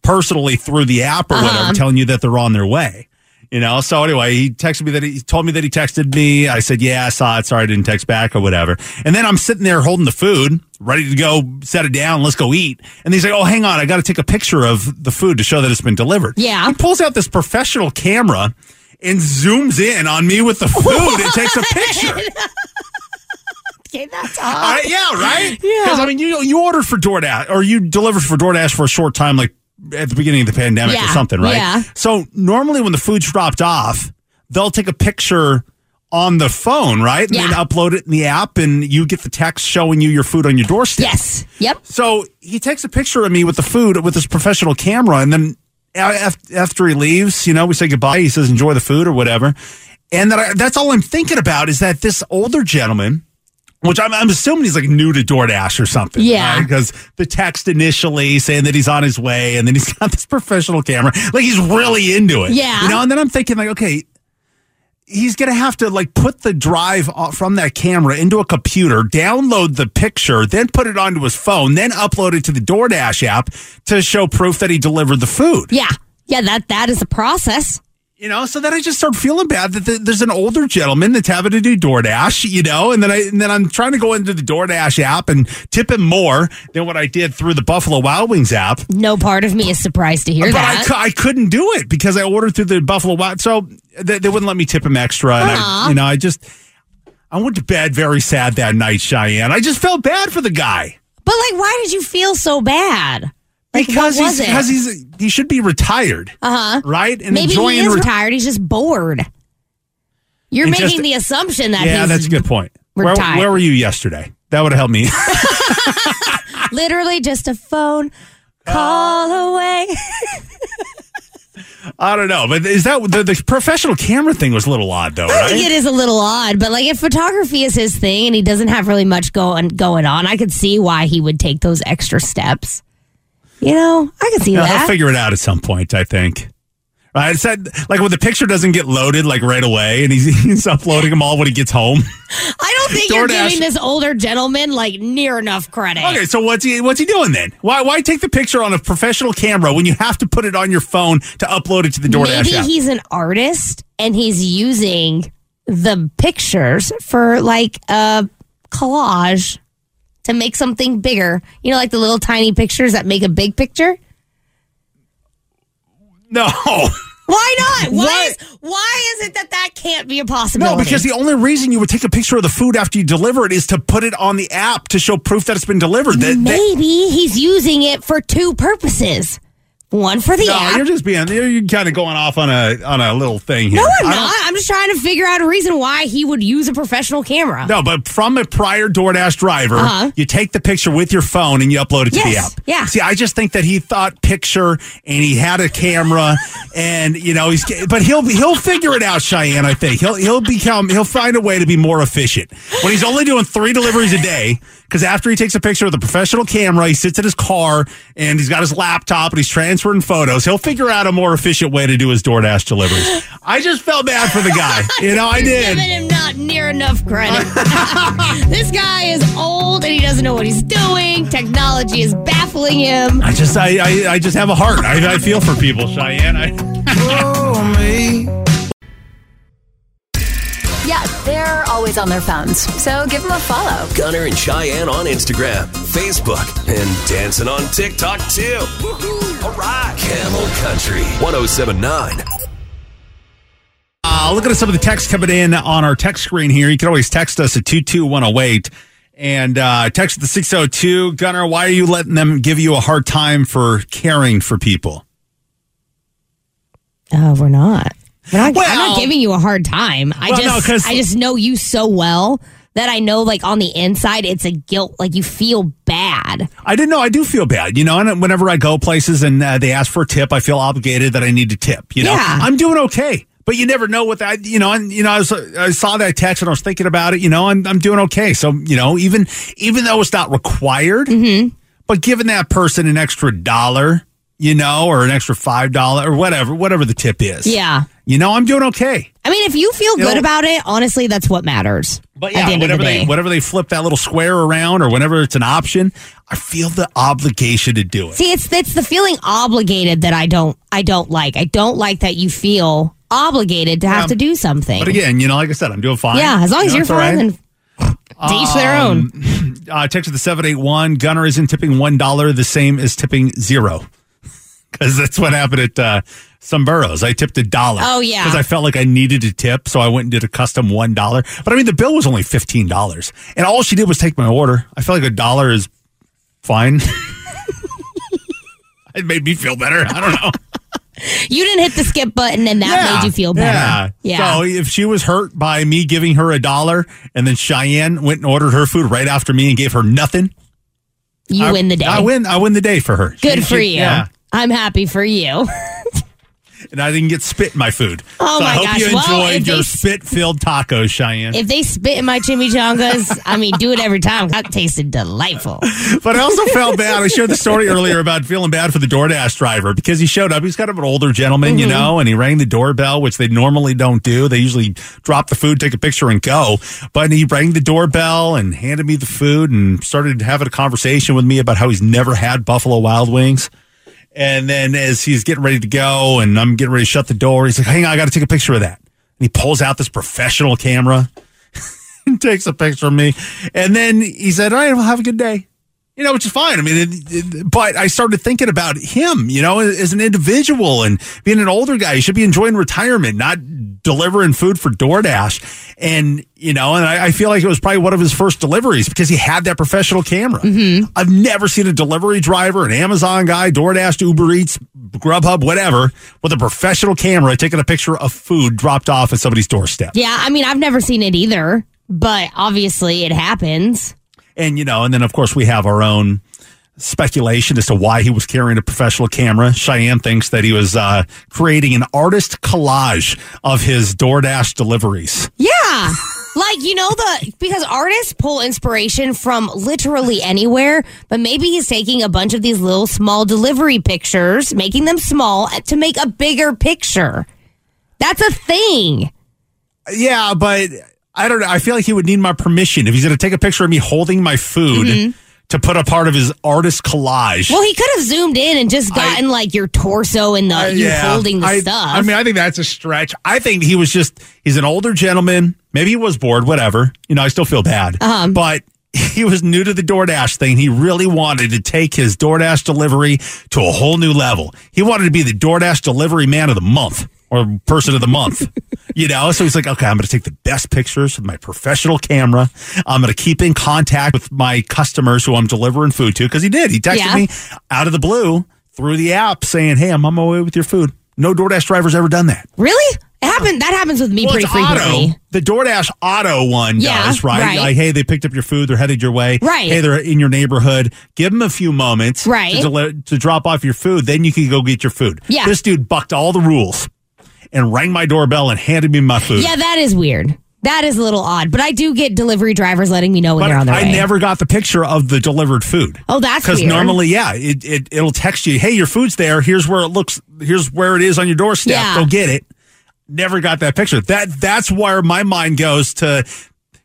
personally through the app or whatever, Uh-huh. telling you that they're on their way. You know, so anyway, he texted me that he told me that he texted me. I said, Yeah, I saw it. Sorry I didn't text back or whatever. And then I'm sitting there holding the food, ready to go set it down. Let's go eat. And he's like, Oh, hang on. I got to take a picture of the food to show that it's been delivered. Yeah. He pulls out this professional camera and zooms in on me with the food and takes a picture. Okay, that's Uh, yeah, right. Yeah. Because I mean, you you ordered for DoorDash or you delivered for DoorDash for a short time, like at the beginning of the pandemic or something, right? yeah. So normally when the food's dropped off, they'll take a picture on the phone, right? And then upload it in the app, and you get the text showing you your food on your doorstep. Yes. Yep. So he takes a picture of me with the food with his professional camera, and then after he leaves, you know, we say goodbye. He says, "Enjoy the food" or whatever. And that I, that's all I'm thinking about is that this older gentleman Which I'm, I'm assuming he's like new to DoorDash or something. Yeah. Because the text initially saying that he's on his way and then he's got this professional camera. Like he's really into it. Yeah. You know, and then I'm thinking, like, okay, he's going to have to like put the drive from that camera into a computer, download the picture, then put it onto his phone, then upload it to the DoorDash app to show proof that he delivered the food. Yeah. Yeah, that that is a process. You know, so then I just start feeling bad that th- there's an older gentleman that's having to do DoorDash, you know, and then I and then I'm trying to go into the DoorDash app and tip him more than what I did through the Buffalo Wild Wings app. No part of me is surprised to hear but that. I, I couldn't do it because I ordered through the Buffalo Wild, so they, they wouldn't let me tip him extra. And I, you know, I just I went to bed very sad that night, Cheyenne. I just felt bad for the guy but like, why did you feel so bad? Like, because he's it? because he's he should be retired, uh huh. right? And Maybe enjoying he is re- retired. He's just bored. You're making just- the assumption that Yeah, he's that's a good point. Where, retired. where were you yesterday? That would have helped me. literally just a phone call away. I don't know, but is that the, the professional camera thing was a little odd though, I think it is a little odd, but like if photography is his thing and he doesn't have really much going going on, I could see why he would take those extra steps. You know, I can see Yeah, that. I'll figure it out at some point. I think. Right, it said like when the picture doesn't get loaded like right away, and he's, he's uploading them all when he gets home. I don't think you're giving this older gentleman like near enough credit. Okay, so what's he what's he doing then? Why why take the picture on a professional camera when you have to put it on your phone to upload it to the DoorDash Maybe app? he's an artist and he's using the pictures for like a collage to make something bigger. You know, like the little tiny pictures that make a big picture. no. Why not? Why Why- is why is it that that can't be a possibility? No, because the only reason you would take a picture of the food after you deliver it is to put it on the app to show proof that it's been delivered. That, that- maybe he's using it for two purposes. One for the no, app. you're just being you're, you're kind of going off on a on a little thing here. no, I'm I don't- I'm just trying to figure out a reason why he would use a professional camera. No, but from a prior DoorDash driver, Uh-huh. you take the picture with your phone and you upload it to the app. yeah. See, I just think that he thought picture and he had a camera and you know he's but he'll he'll figure it out, Cheyenne. I think he'll he'll become he'll find a way to be more efficient when he's only doing three deliveries a day. Because after he takes a picture with a professional camera, he sits in his car and he's got his laptop and he's transferring photos. He'll figure out a more efficient way to do his DoorDash deliveries. I just felt bad for the guy. You know, I did. Giving him not near enough credit. this guy is old and he doesn't know what he's doing. Technology is baffling him. I just I, I, I just have a heart. I, I feel for people, Cheyenne. I, Oh, me. Yeah, they're always on their phones. So give them a follow. Gunner and Cheyenne on Instagram, Facebook, and dancing on TikTok too. Woohoo! All right. Camel Country 1079. uh, looking at some of the text coming in on our text screen here. You can always text us at 22108 and uh, text the 602. Gunner, why are you letting them give you a hard time for caring for people? Oh, we're not. Not I'm not giving you a hard time. I Well, no, I just know you so well that I know like on the inside it's a guilt like you feel bad. I didn't know. I do feel bad, you know. And whenever I go places and uh, they ask for a tip, I feel obligated that I need to tip. You know, Yeah. I'm doing okay, but you never know what that. You know, and you know, I, was, I saw that text and I was thinking about it. You know, I'm I'm doing okay. So you know, even even though it's not required, Mm-hmm. but giving that person an extra dollar, you know, or an extra five dollar or whatever, whatever the tip is. Yeah. You know, I'm doing okay. I mean, if you feel good about it, honestly, that's what matters. But yeah, the the whenever day. they whenever they flip that little square around or whenever it's an option, I feel the obligation to do it. See, it's it's the feeling obligated that I don't I don't like. I don't like that you feel obligated to have to do something. But again, you know, like I said, I'm doing fine. yeah, as long You as know, you're fine, right. then to each their own. Uh, text to the 781. Gunner isn't tipping $1 the same as tipping zero. Because that's what happened at uh, Someburros. I tipped a dollar. Oh, yeah. Because I felt like I needed a tip. So I went and did a custom $1. But I mean, the bill was only $15. And all she did was take my order. I feel like a dollar is fine. it made me feel better. I don't know. You didn't hit the skip button, and that made you feel better. Yeah. So if she was hurt by me giving her a dollar and then Cheyenne went and ordered her food right after me and gave her nothing, you I- win the day. I win. I win the day for her. Good She- for she- you. Yeah. I'm happy for you. and I didn't get spit in my food. Oh so I my hope gosh. you Well, enjoyed they your s- spit-filled tacos, Cheyenne. If they spit in my chimichangas, I mean, do it every time. That tasted delightful. But I also felt bad. I shared the story earlier about feeling bad for the DoorDash driver because he showed up. He's kind of an older gentleman, you mm-hmm. know, and he rang the doorbell, which they normally don't do. They usually drop the food, take a picture, and go. But he rang the doorbell and handed me the food and started having a conversation with me about how he's never had Buffalo Wild Wings. And then as he's getting ready to go and I'm getting ready to shut the door, he's like, hang on, I got to take a picture of that. And he pulls out this professional camera and takes a picture of me. And then he said, all right, well, have a good day. You know, which is fine. I mean, it, it, but I started thinking about him, you know, as an individual and being an older guy. He should be enjoying retirement, not delivering food for DoorDash. And, you know, and I, I feel like it was probably one of his first deliveries because he had that professional camera. Mm-hmm. I've never seen a delivery driver, an Amazon guy, DoorDash, Uber Eats, Grubhub, whatever, with a professional camera taking a picture of food dropped off at somebody's doorstep. Yeah, I mean, I've never seen it either, but obviously it happens. And, you know, and then of course we have our own speculation as to why he was carrying a professional camera. Cheyenne thinks that he was uh, creating an artist collage of his DoorDash deliveries. Yeah. Like, you know, the because artists pull inspiration from literally anywhere, but maybe he's taking a bunch of these little small delivery pictures, making them small to make a bigger picture. That's a thing. Yeah, but I don't know. I feel like he would need my permission if he's going to take a picture of me holding my food to put a part of his artist collage. Well, he could have zoomed in and just gotten like your torso and the Uh, you yeah. holding the I, stuff. I mean, I think that's a stretch. I think he was just, he's an older gentleman. Maybe he was bored, whatever. You know, I still feel bad. Uh-huh. But he was new to the DoorDash thing. He really wanted to take his DoorDash delivery to a whole new level. He wanted to be the DoorDash delivery man of the month or person of the month. You know, so he's like, okay, I'm going to take the best pictures with my professional camera. I'm going to keep in contact with my customers who I'm delivering food to because he did. He texted Yeah. me out of the blue through the app saying, hey, I'm on my way with your food. No DoorDash driver's ever done that. really? It happened that happens with me Well, pretty frequently. Auto. The DoorDash Auto one Yeah, does, right? right. Like, hey, they picked up your food. They're headed your way. Right. Hey, they're in your neighborhood. Give them a few moments Right. to, deli- to drop off your food. Then you can go get your food. Yeah. This dude bucked all the rules and rang my doorbell and handed me my food. Yeah, that is weird. That is a little odd, but I do get delivery drivers letting me know when But they're on their I way. never got the picture of the delivered food. Oh, that's Because normally, yeah, it, it it'll text you, "Hey, your food's there. Here's where it looks. Here's where it is on your doorstep. Yeah. Go get it." Never got that picture. That that's where my mind goes to.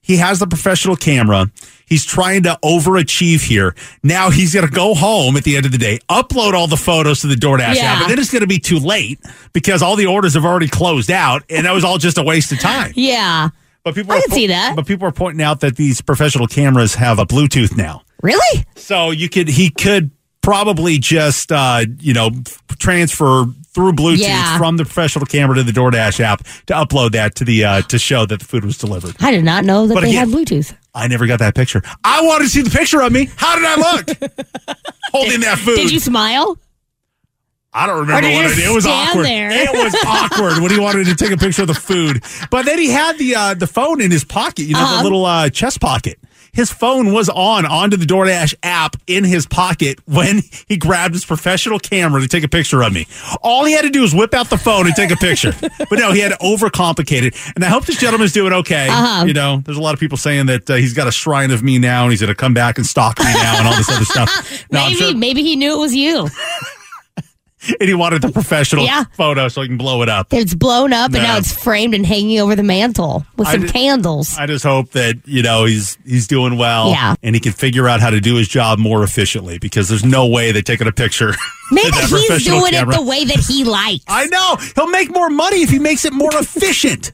He has the professional camera. He's trying to overachieve here. Now he's going to go home at the end of the day, upload all the photos to the DoorDash Yeah. app, and then it's going to be too late because all the orders have already closed out, and that was all just a waste of time. yeah. But people I are can see that. But people are pointing out that these professional cameras have a Bluetooth now. Really? So you could he could probably just uh, you know transfer through Bluetooth Yeah. from the professional camera to the DoorDash app to upload that to the uh, to show that the food was delivered. I did not know that But they again- had Bluetooth. I never got that picture. I wanted to see the picture of me. How did I look holding that food? Did you smile? I don't remember what I did. It was awkward. there? It was awkward when he wanted to take a picture of the food. But then he had the uh, the phone in his pocket, you know, Uh-huh. the little uh, chest pocket. His phone was on onto the DoorDash app in his pocket when he grabbed his professional camera to take a picture of me. All he had to do was whip out the phone and take a picture. but no, he had to overcomplicate it. And I hope this gentleman's doing okay. Uh-huh. You know, there's a lot of people saying that uh, he's got a shrine of me now and he's going to come back and stalk me now and all this other stuff. No, maybe, sure- maybe he knew it was you. and he wanted the professional Yeah. photo so he can blow it up. It's blown up and now it's framed and hanging over the mantle with I some candles. I just hope that you know he's he's doing well, Yeah. and he can figure out how to do his job more efficiently. Because there's no way that taking a picture. Maybe he's doing camera- it the way that he likes. I know he'll make more money if he makes it more efficient.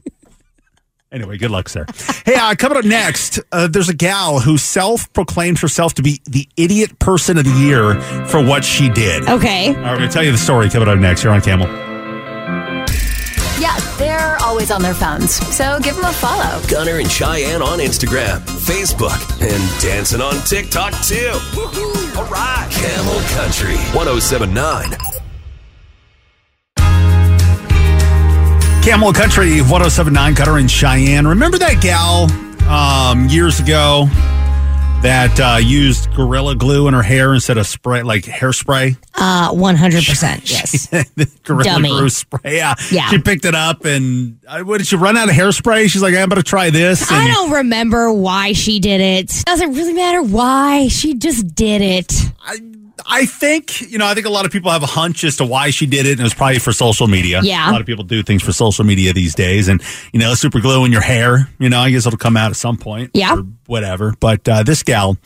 Anyway, good luck, sir. Hey, uh, coming up next, uh, there's a gal who self-proclaimed herself to be the idiot person of the year for what she did. Okay. right, we're going to tell you the story coming up next here on Camel. Yeah, they're always on their phones, so give them a follow. Gunner and Cheyenne on Instagram, Facebook, and dancing on TikTok too. Woohoo! All right. Camel Country 1079. Camel Country 1079 Gunner in Cheyenne. Remember that gal um, years ago that uh, used Gorilla Glue in her hair instead of spray, like hairspray. Uh, 100%. Yes. Gorilla Dummy. Glue spray. Yeah. Yeah. She picked it up and uh, what did she run out of hairspray? She's like, I'm going to try this. I And don't remember why she did it. Doesn't really matter why. She just did it. I think, you know, I think a lot of people have a hunch as to why she did it, and it was probably for social media. Yeah. A lot of people do things for social media these days. And, you know, super glue in your hair, you know, I guess it'll come out at some point. Yeah. Or whatever. But uh, this gal,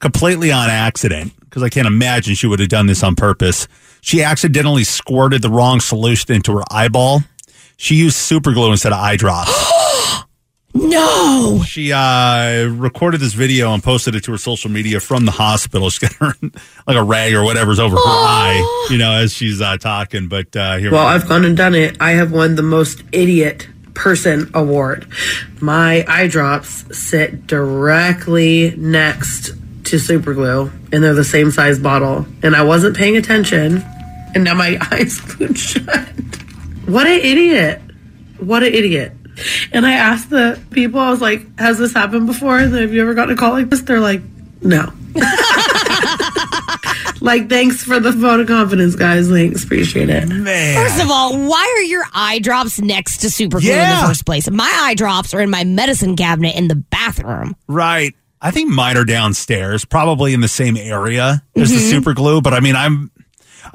completely on accident, because I can't imagine she would have done this on purpose, she accidentally squirted the wrong solution into her eyeball. She used super glue instead of eye drops. No. She uh, recorded this video and posted it to her social media from the hospital. She's got her like a rag or whatever's over her eye, you know, as she's uh, talking. But uh, here Well, we. I've gone and done it. I have won the most idiot person award. My eye drops sit directly next to super glue, and they're the same size bottle. And I wasn't paying attention, and now my eyes glued shut. What an idiot! What an idiot! And I asked the people, I was like, "Has this happened before? Have you ever gotten a call like this?" They're like, "No." like, thanks for the vote of confidence, guys. Thanks, appreciate it. Man. First of all, why are your eye drops next to super glue in Yeah. the first place? My eye drops are in my medicine cabinet in the bathroom. Right. I think mine are downstairs, probably in the same area as the Mhm. super glue. But I mean, I'm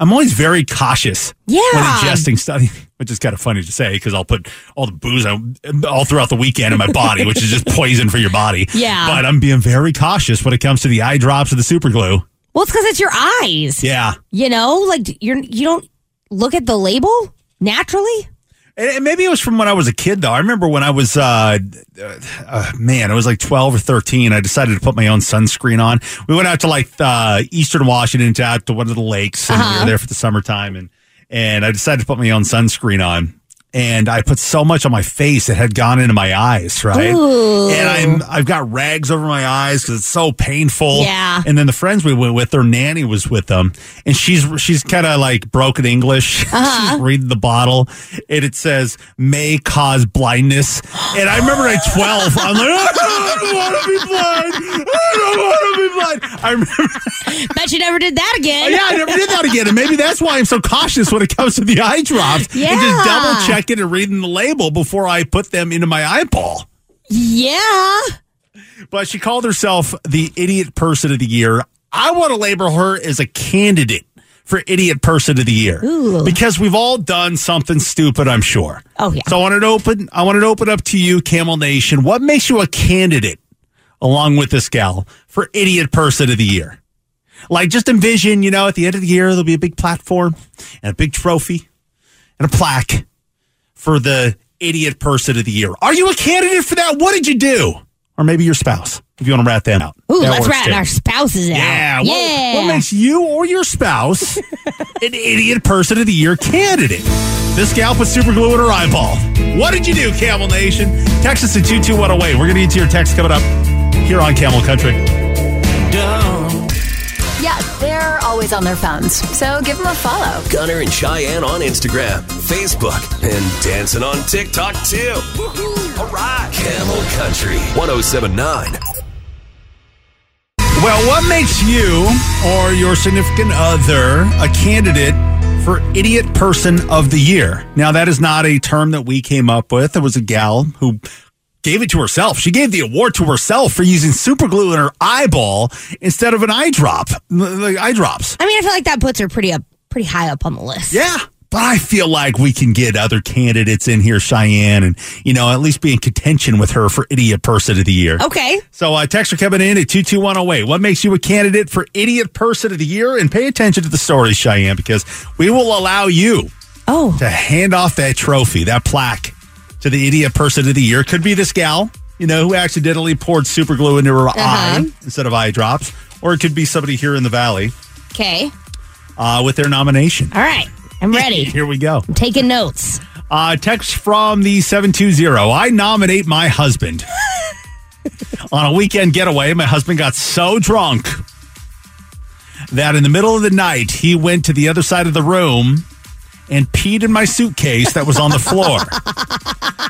I'm always very cautious Yeah. when ingesting stuff, which is kind of funny to say because I'll put all the booze out, all throughout the weekend in my body, which is just poison for your body. Yeah. But I'm being very cautious when it comes to the eye drops of the super glue. Well, it's because it's your eyes. Yeah. You know, like you're you don't look at the label naturally. And maybe it was from when I was a kid, though. I remember when I was, uh, uh, man, I was like 12 or 13. I decided to put my own sunscreen on. We went out to like uh, Eastern Washington, to out to one of the lakes, and we Uh-huh. were there for the summertime. And, and I decided to put my own sunscreen on. And I put so much on my face it had gone into my eyes, right? Ooh. And I'm I've got rags over my eyes because it's so painful. Yeah. And then the friends we went with, their nanny was with them, and she's she's kind of like broken English. Uh-huh. she's reading the bottle, and it says may cause blindness. And I remember at twelve, I'm like, I don't want to be blind. I don't want to be blind. I remember, Bet you never did that again. yeah, I never did that again, and maybe that's why I'm so cautious when it comes to the eye drops. and Yeah. just double checking and reading the label before I put them into my eyeball. Yeah. But she called herself the idiot person of the year. I want to label her as a candidate for idiot person of the year Ooh. because we've all done something stupid. I'm sure. Oh yeah. So I want to open. I want to open up to you, Camel Nation. What makes you a candidate, along with this gal, for idiot person of the year? Like, just envision, you know, at the end of the year, there'll be a big platform and a big trophy and a plaque for the idiot person of the year. Are you a candidate for that? What did you do? Or maybe your spouse, if you want to rat them out. Ooh, That let's rat too. our spouses out. Yeah. What, Yeah. what makes you or your spouse an idiot person of the year candidate? This gal put super glue in her eyeball. What did you do, Camel Nation? Text us at 22108. We're going to get to your text coming up here on Camel Country. Always on their phones. So give them a follow. Gunner and Cheyenne on Instagram, Facebook, and dancing on TikTok too. All right. Camel Country 1079. Well, what makes you or your significant other a candidate for Idiot Person of the Year? Now, that is not a term that we came up with. It was a gal who gave it to herself. She gave the award to herself for using super glue in her eyeball instead of an eye drop, like eye drops. I mean, I feel like that puts her pretty up, pretty high up on the list. Yeah. But I feel like we can get other candidates in here, Cheyenne, and, you know, at least be in contention with her for Idiot Person of the Year. Okay. So, uh, text are coming in at 22108. What makes you a candidate for Idiot Person of the Year? And pay attention to the stories, Cheyenne, because we will allow you Oh. to hand off that trophy, that plaque, to the Idiot Person of the Year. Could be this gal, you know, who accidentally poured super glue into her eye instead of eye drops, or it could be somebody here in the Valley Okay. uh, with their nomination. All right. I'm ready. Here we go. I'm taking notes. Uh, text from the 720. I nominate my husband. On a weekend getaway, my husband got so drunk that in the middle of the night, he went to the other side of the room and peed in my suitcase that was on the floor.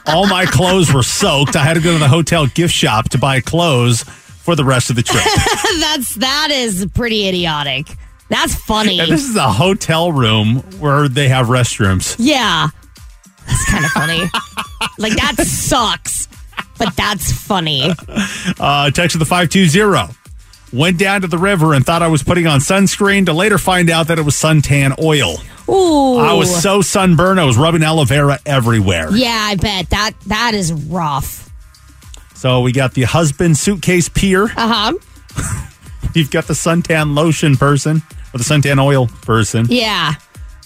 All my clothes were soaked. I had to go to the hotel gift shop to buy clothes for the rest of the trip. That's that is pretty idiotic. That's funny. and this is a hotel room where they have restrooms. Yeah. That's kind of funny. like that sucks. But that's funny. Uh, text to the 520. Went down to the river and thought I was putting on sunscreen to later find out that it was suntan oil. Ooh. I was so sunburned, I was rubbing aloe vera everywhere. Yeah, I bet that that is rough. So we got the husband suitcase peer. Uh huh. You've got the suntan lotion person or the suntan oil person. Yeah.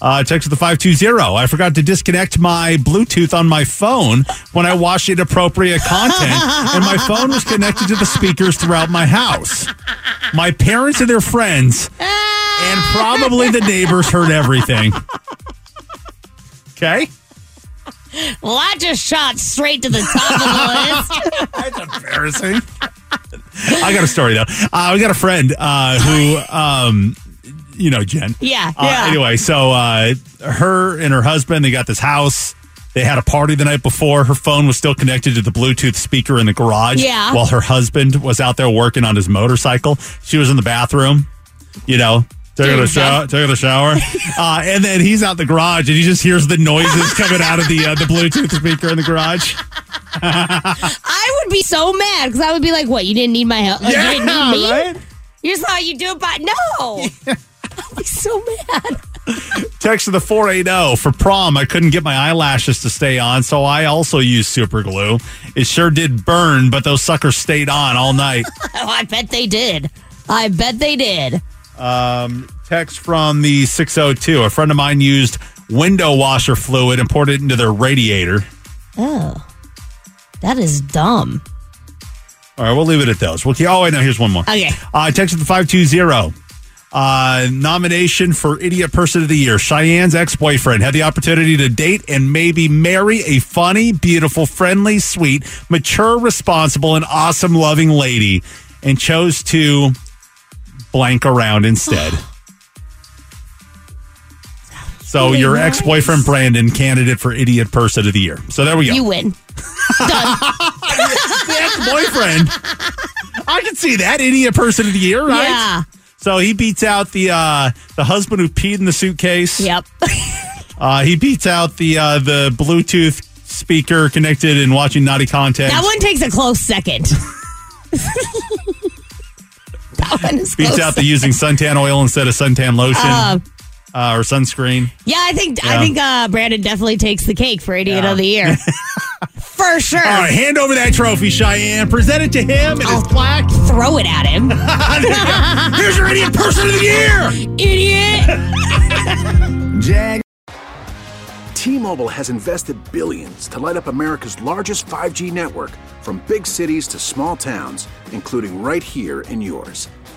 Uh, text to the 520. I forgot to disconnect my Bluetooth on my phone when I watched inappropriate content, and my phone was connected to the speakers throughout my house. My parents and their friends, and probably the neighbors heard everything. Okay? Well, I just shot straight to the top of the list. That's embarrassing. I got a story though. Uh, we got a friend uh, who, um, you know, Jen. Yeah, Uh, yeah. Anyway, so uh, her and her husband, they got this house. They had a party the night before. Her phone was still connected to the Bluetooth speaker in the garage. Yeah. While her husband was out there working on his motorcycle, she was in the bathroom. You know. Taking a shower, taking a shower, uh, and then he's out the garage, and he just hears the noises coming out of the uh, the Bluetooth speaker in the garage. I would be so mad because I would be like, "What? You didn't need my help? Like, you didn't need me? right? You just thought you do it by no." Be so mad. Text to the 480 for prom. I couldn't get my eyelashes to stay on, so I also used super glue. It sure did burn, but those suckers stayed on all night. Oh, I bet they did. I bet they did. Um, text from the 602. A friend of mine used window washer fluid and poured it into their radiator. Oh, that is dumb. All right, we'll leave it at those. We'll keep, oh, wait, no, here's one more. Okay. Uh, text to the 520. Uh, nomination for Idiot Person of the Year. Cheyenne's ex boyfriend had the opportunity to date and maybe marry a funny, beautiful, friendly, sweet, mature, responsible, and awesome loving lady and chose to blank around instead. So, Really your nice. ex boyfriend, Brandon, candidate for Idiot Person of the Year. So, there we go. You win. Done. the ex boyfriend. I can see that. Idiot Person of the Year, right? Yeah. So he beats out the uh, the husband who peed in the suitcase. Yep. Uh, he beats out the uh, the Bluetooth speaker connected and watching naughty content. That one takes a close second. that one is beats out the using suntan oil instead of suntan lotion Uh, uh, or sunscreen. Yeah, I think Yeah. I think uh, Brandon definitely takes the cake for idiot Yeah. of the year. for sure. All right, hand over that trophy, Cheyenne. Present it to him and his plaque. Throw it at him. Here's your idiot person of the year. Idiot. Jag. T-Mobile has invested billions to light up America's largest 5G network from big cities to small towns, including right here in yours.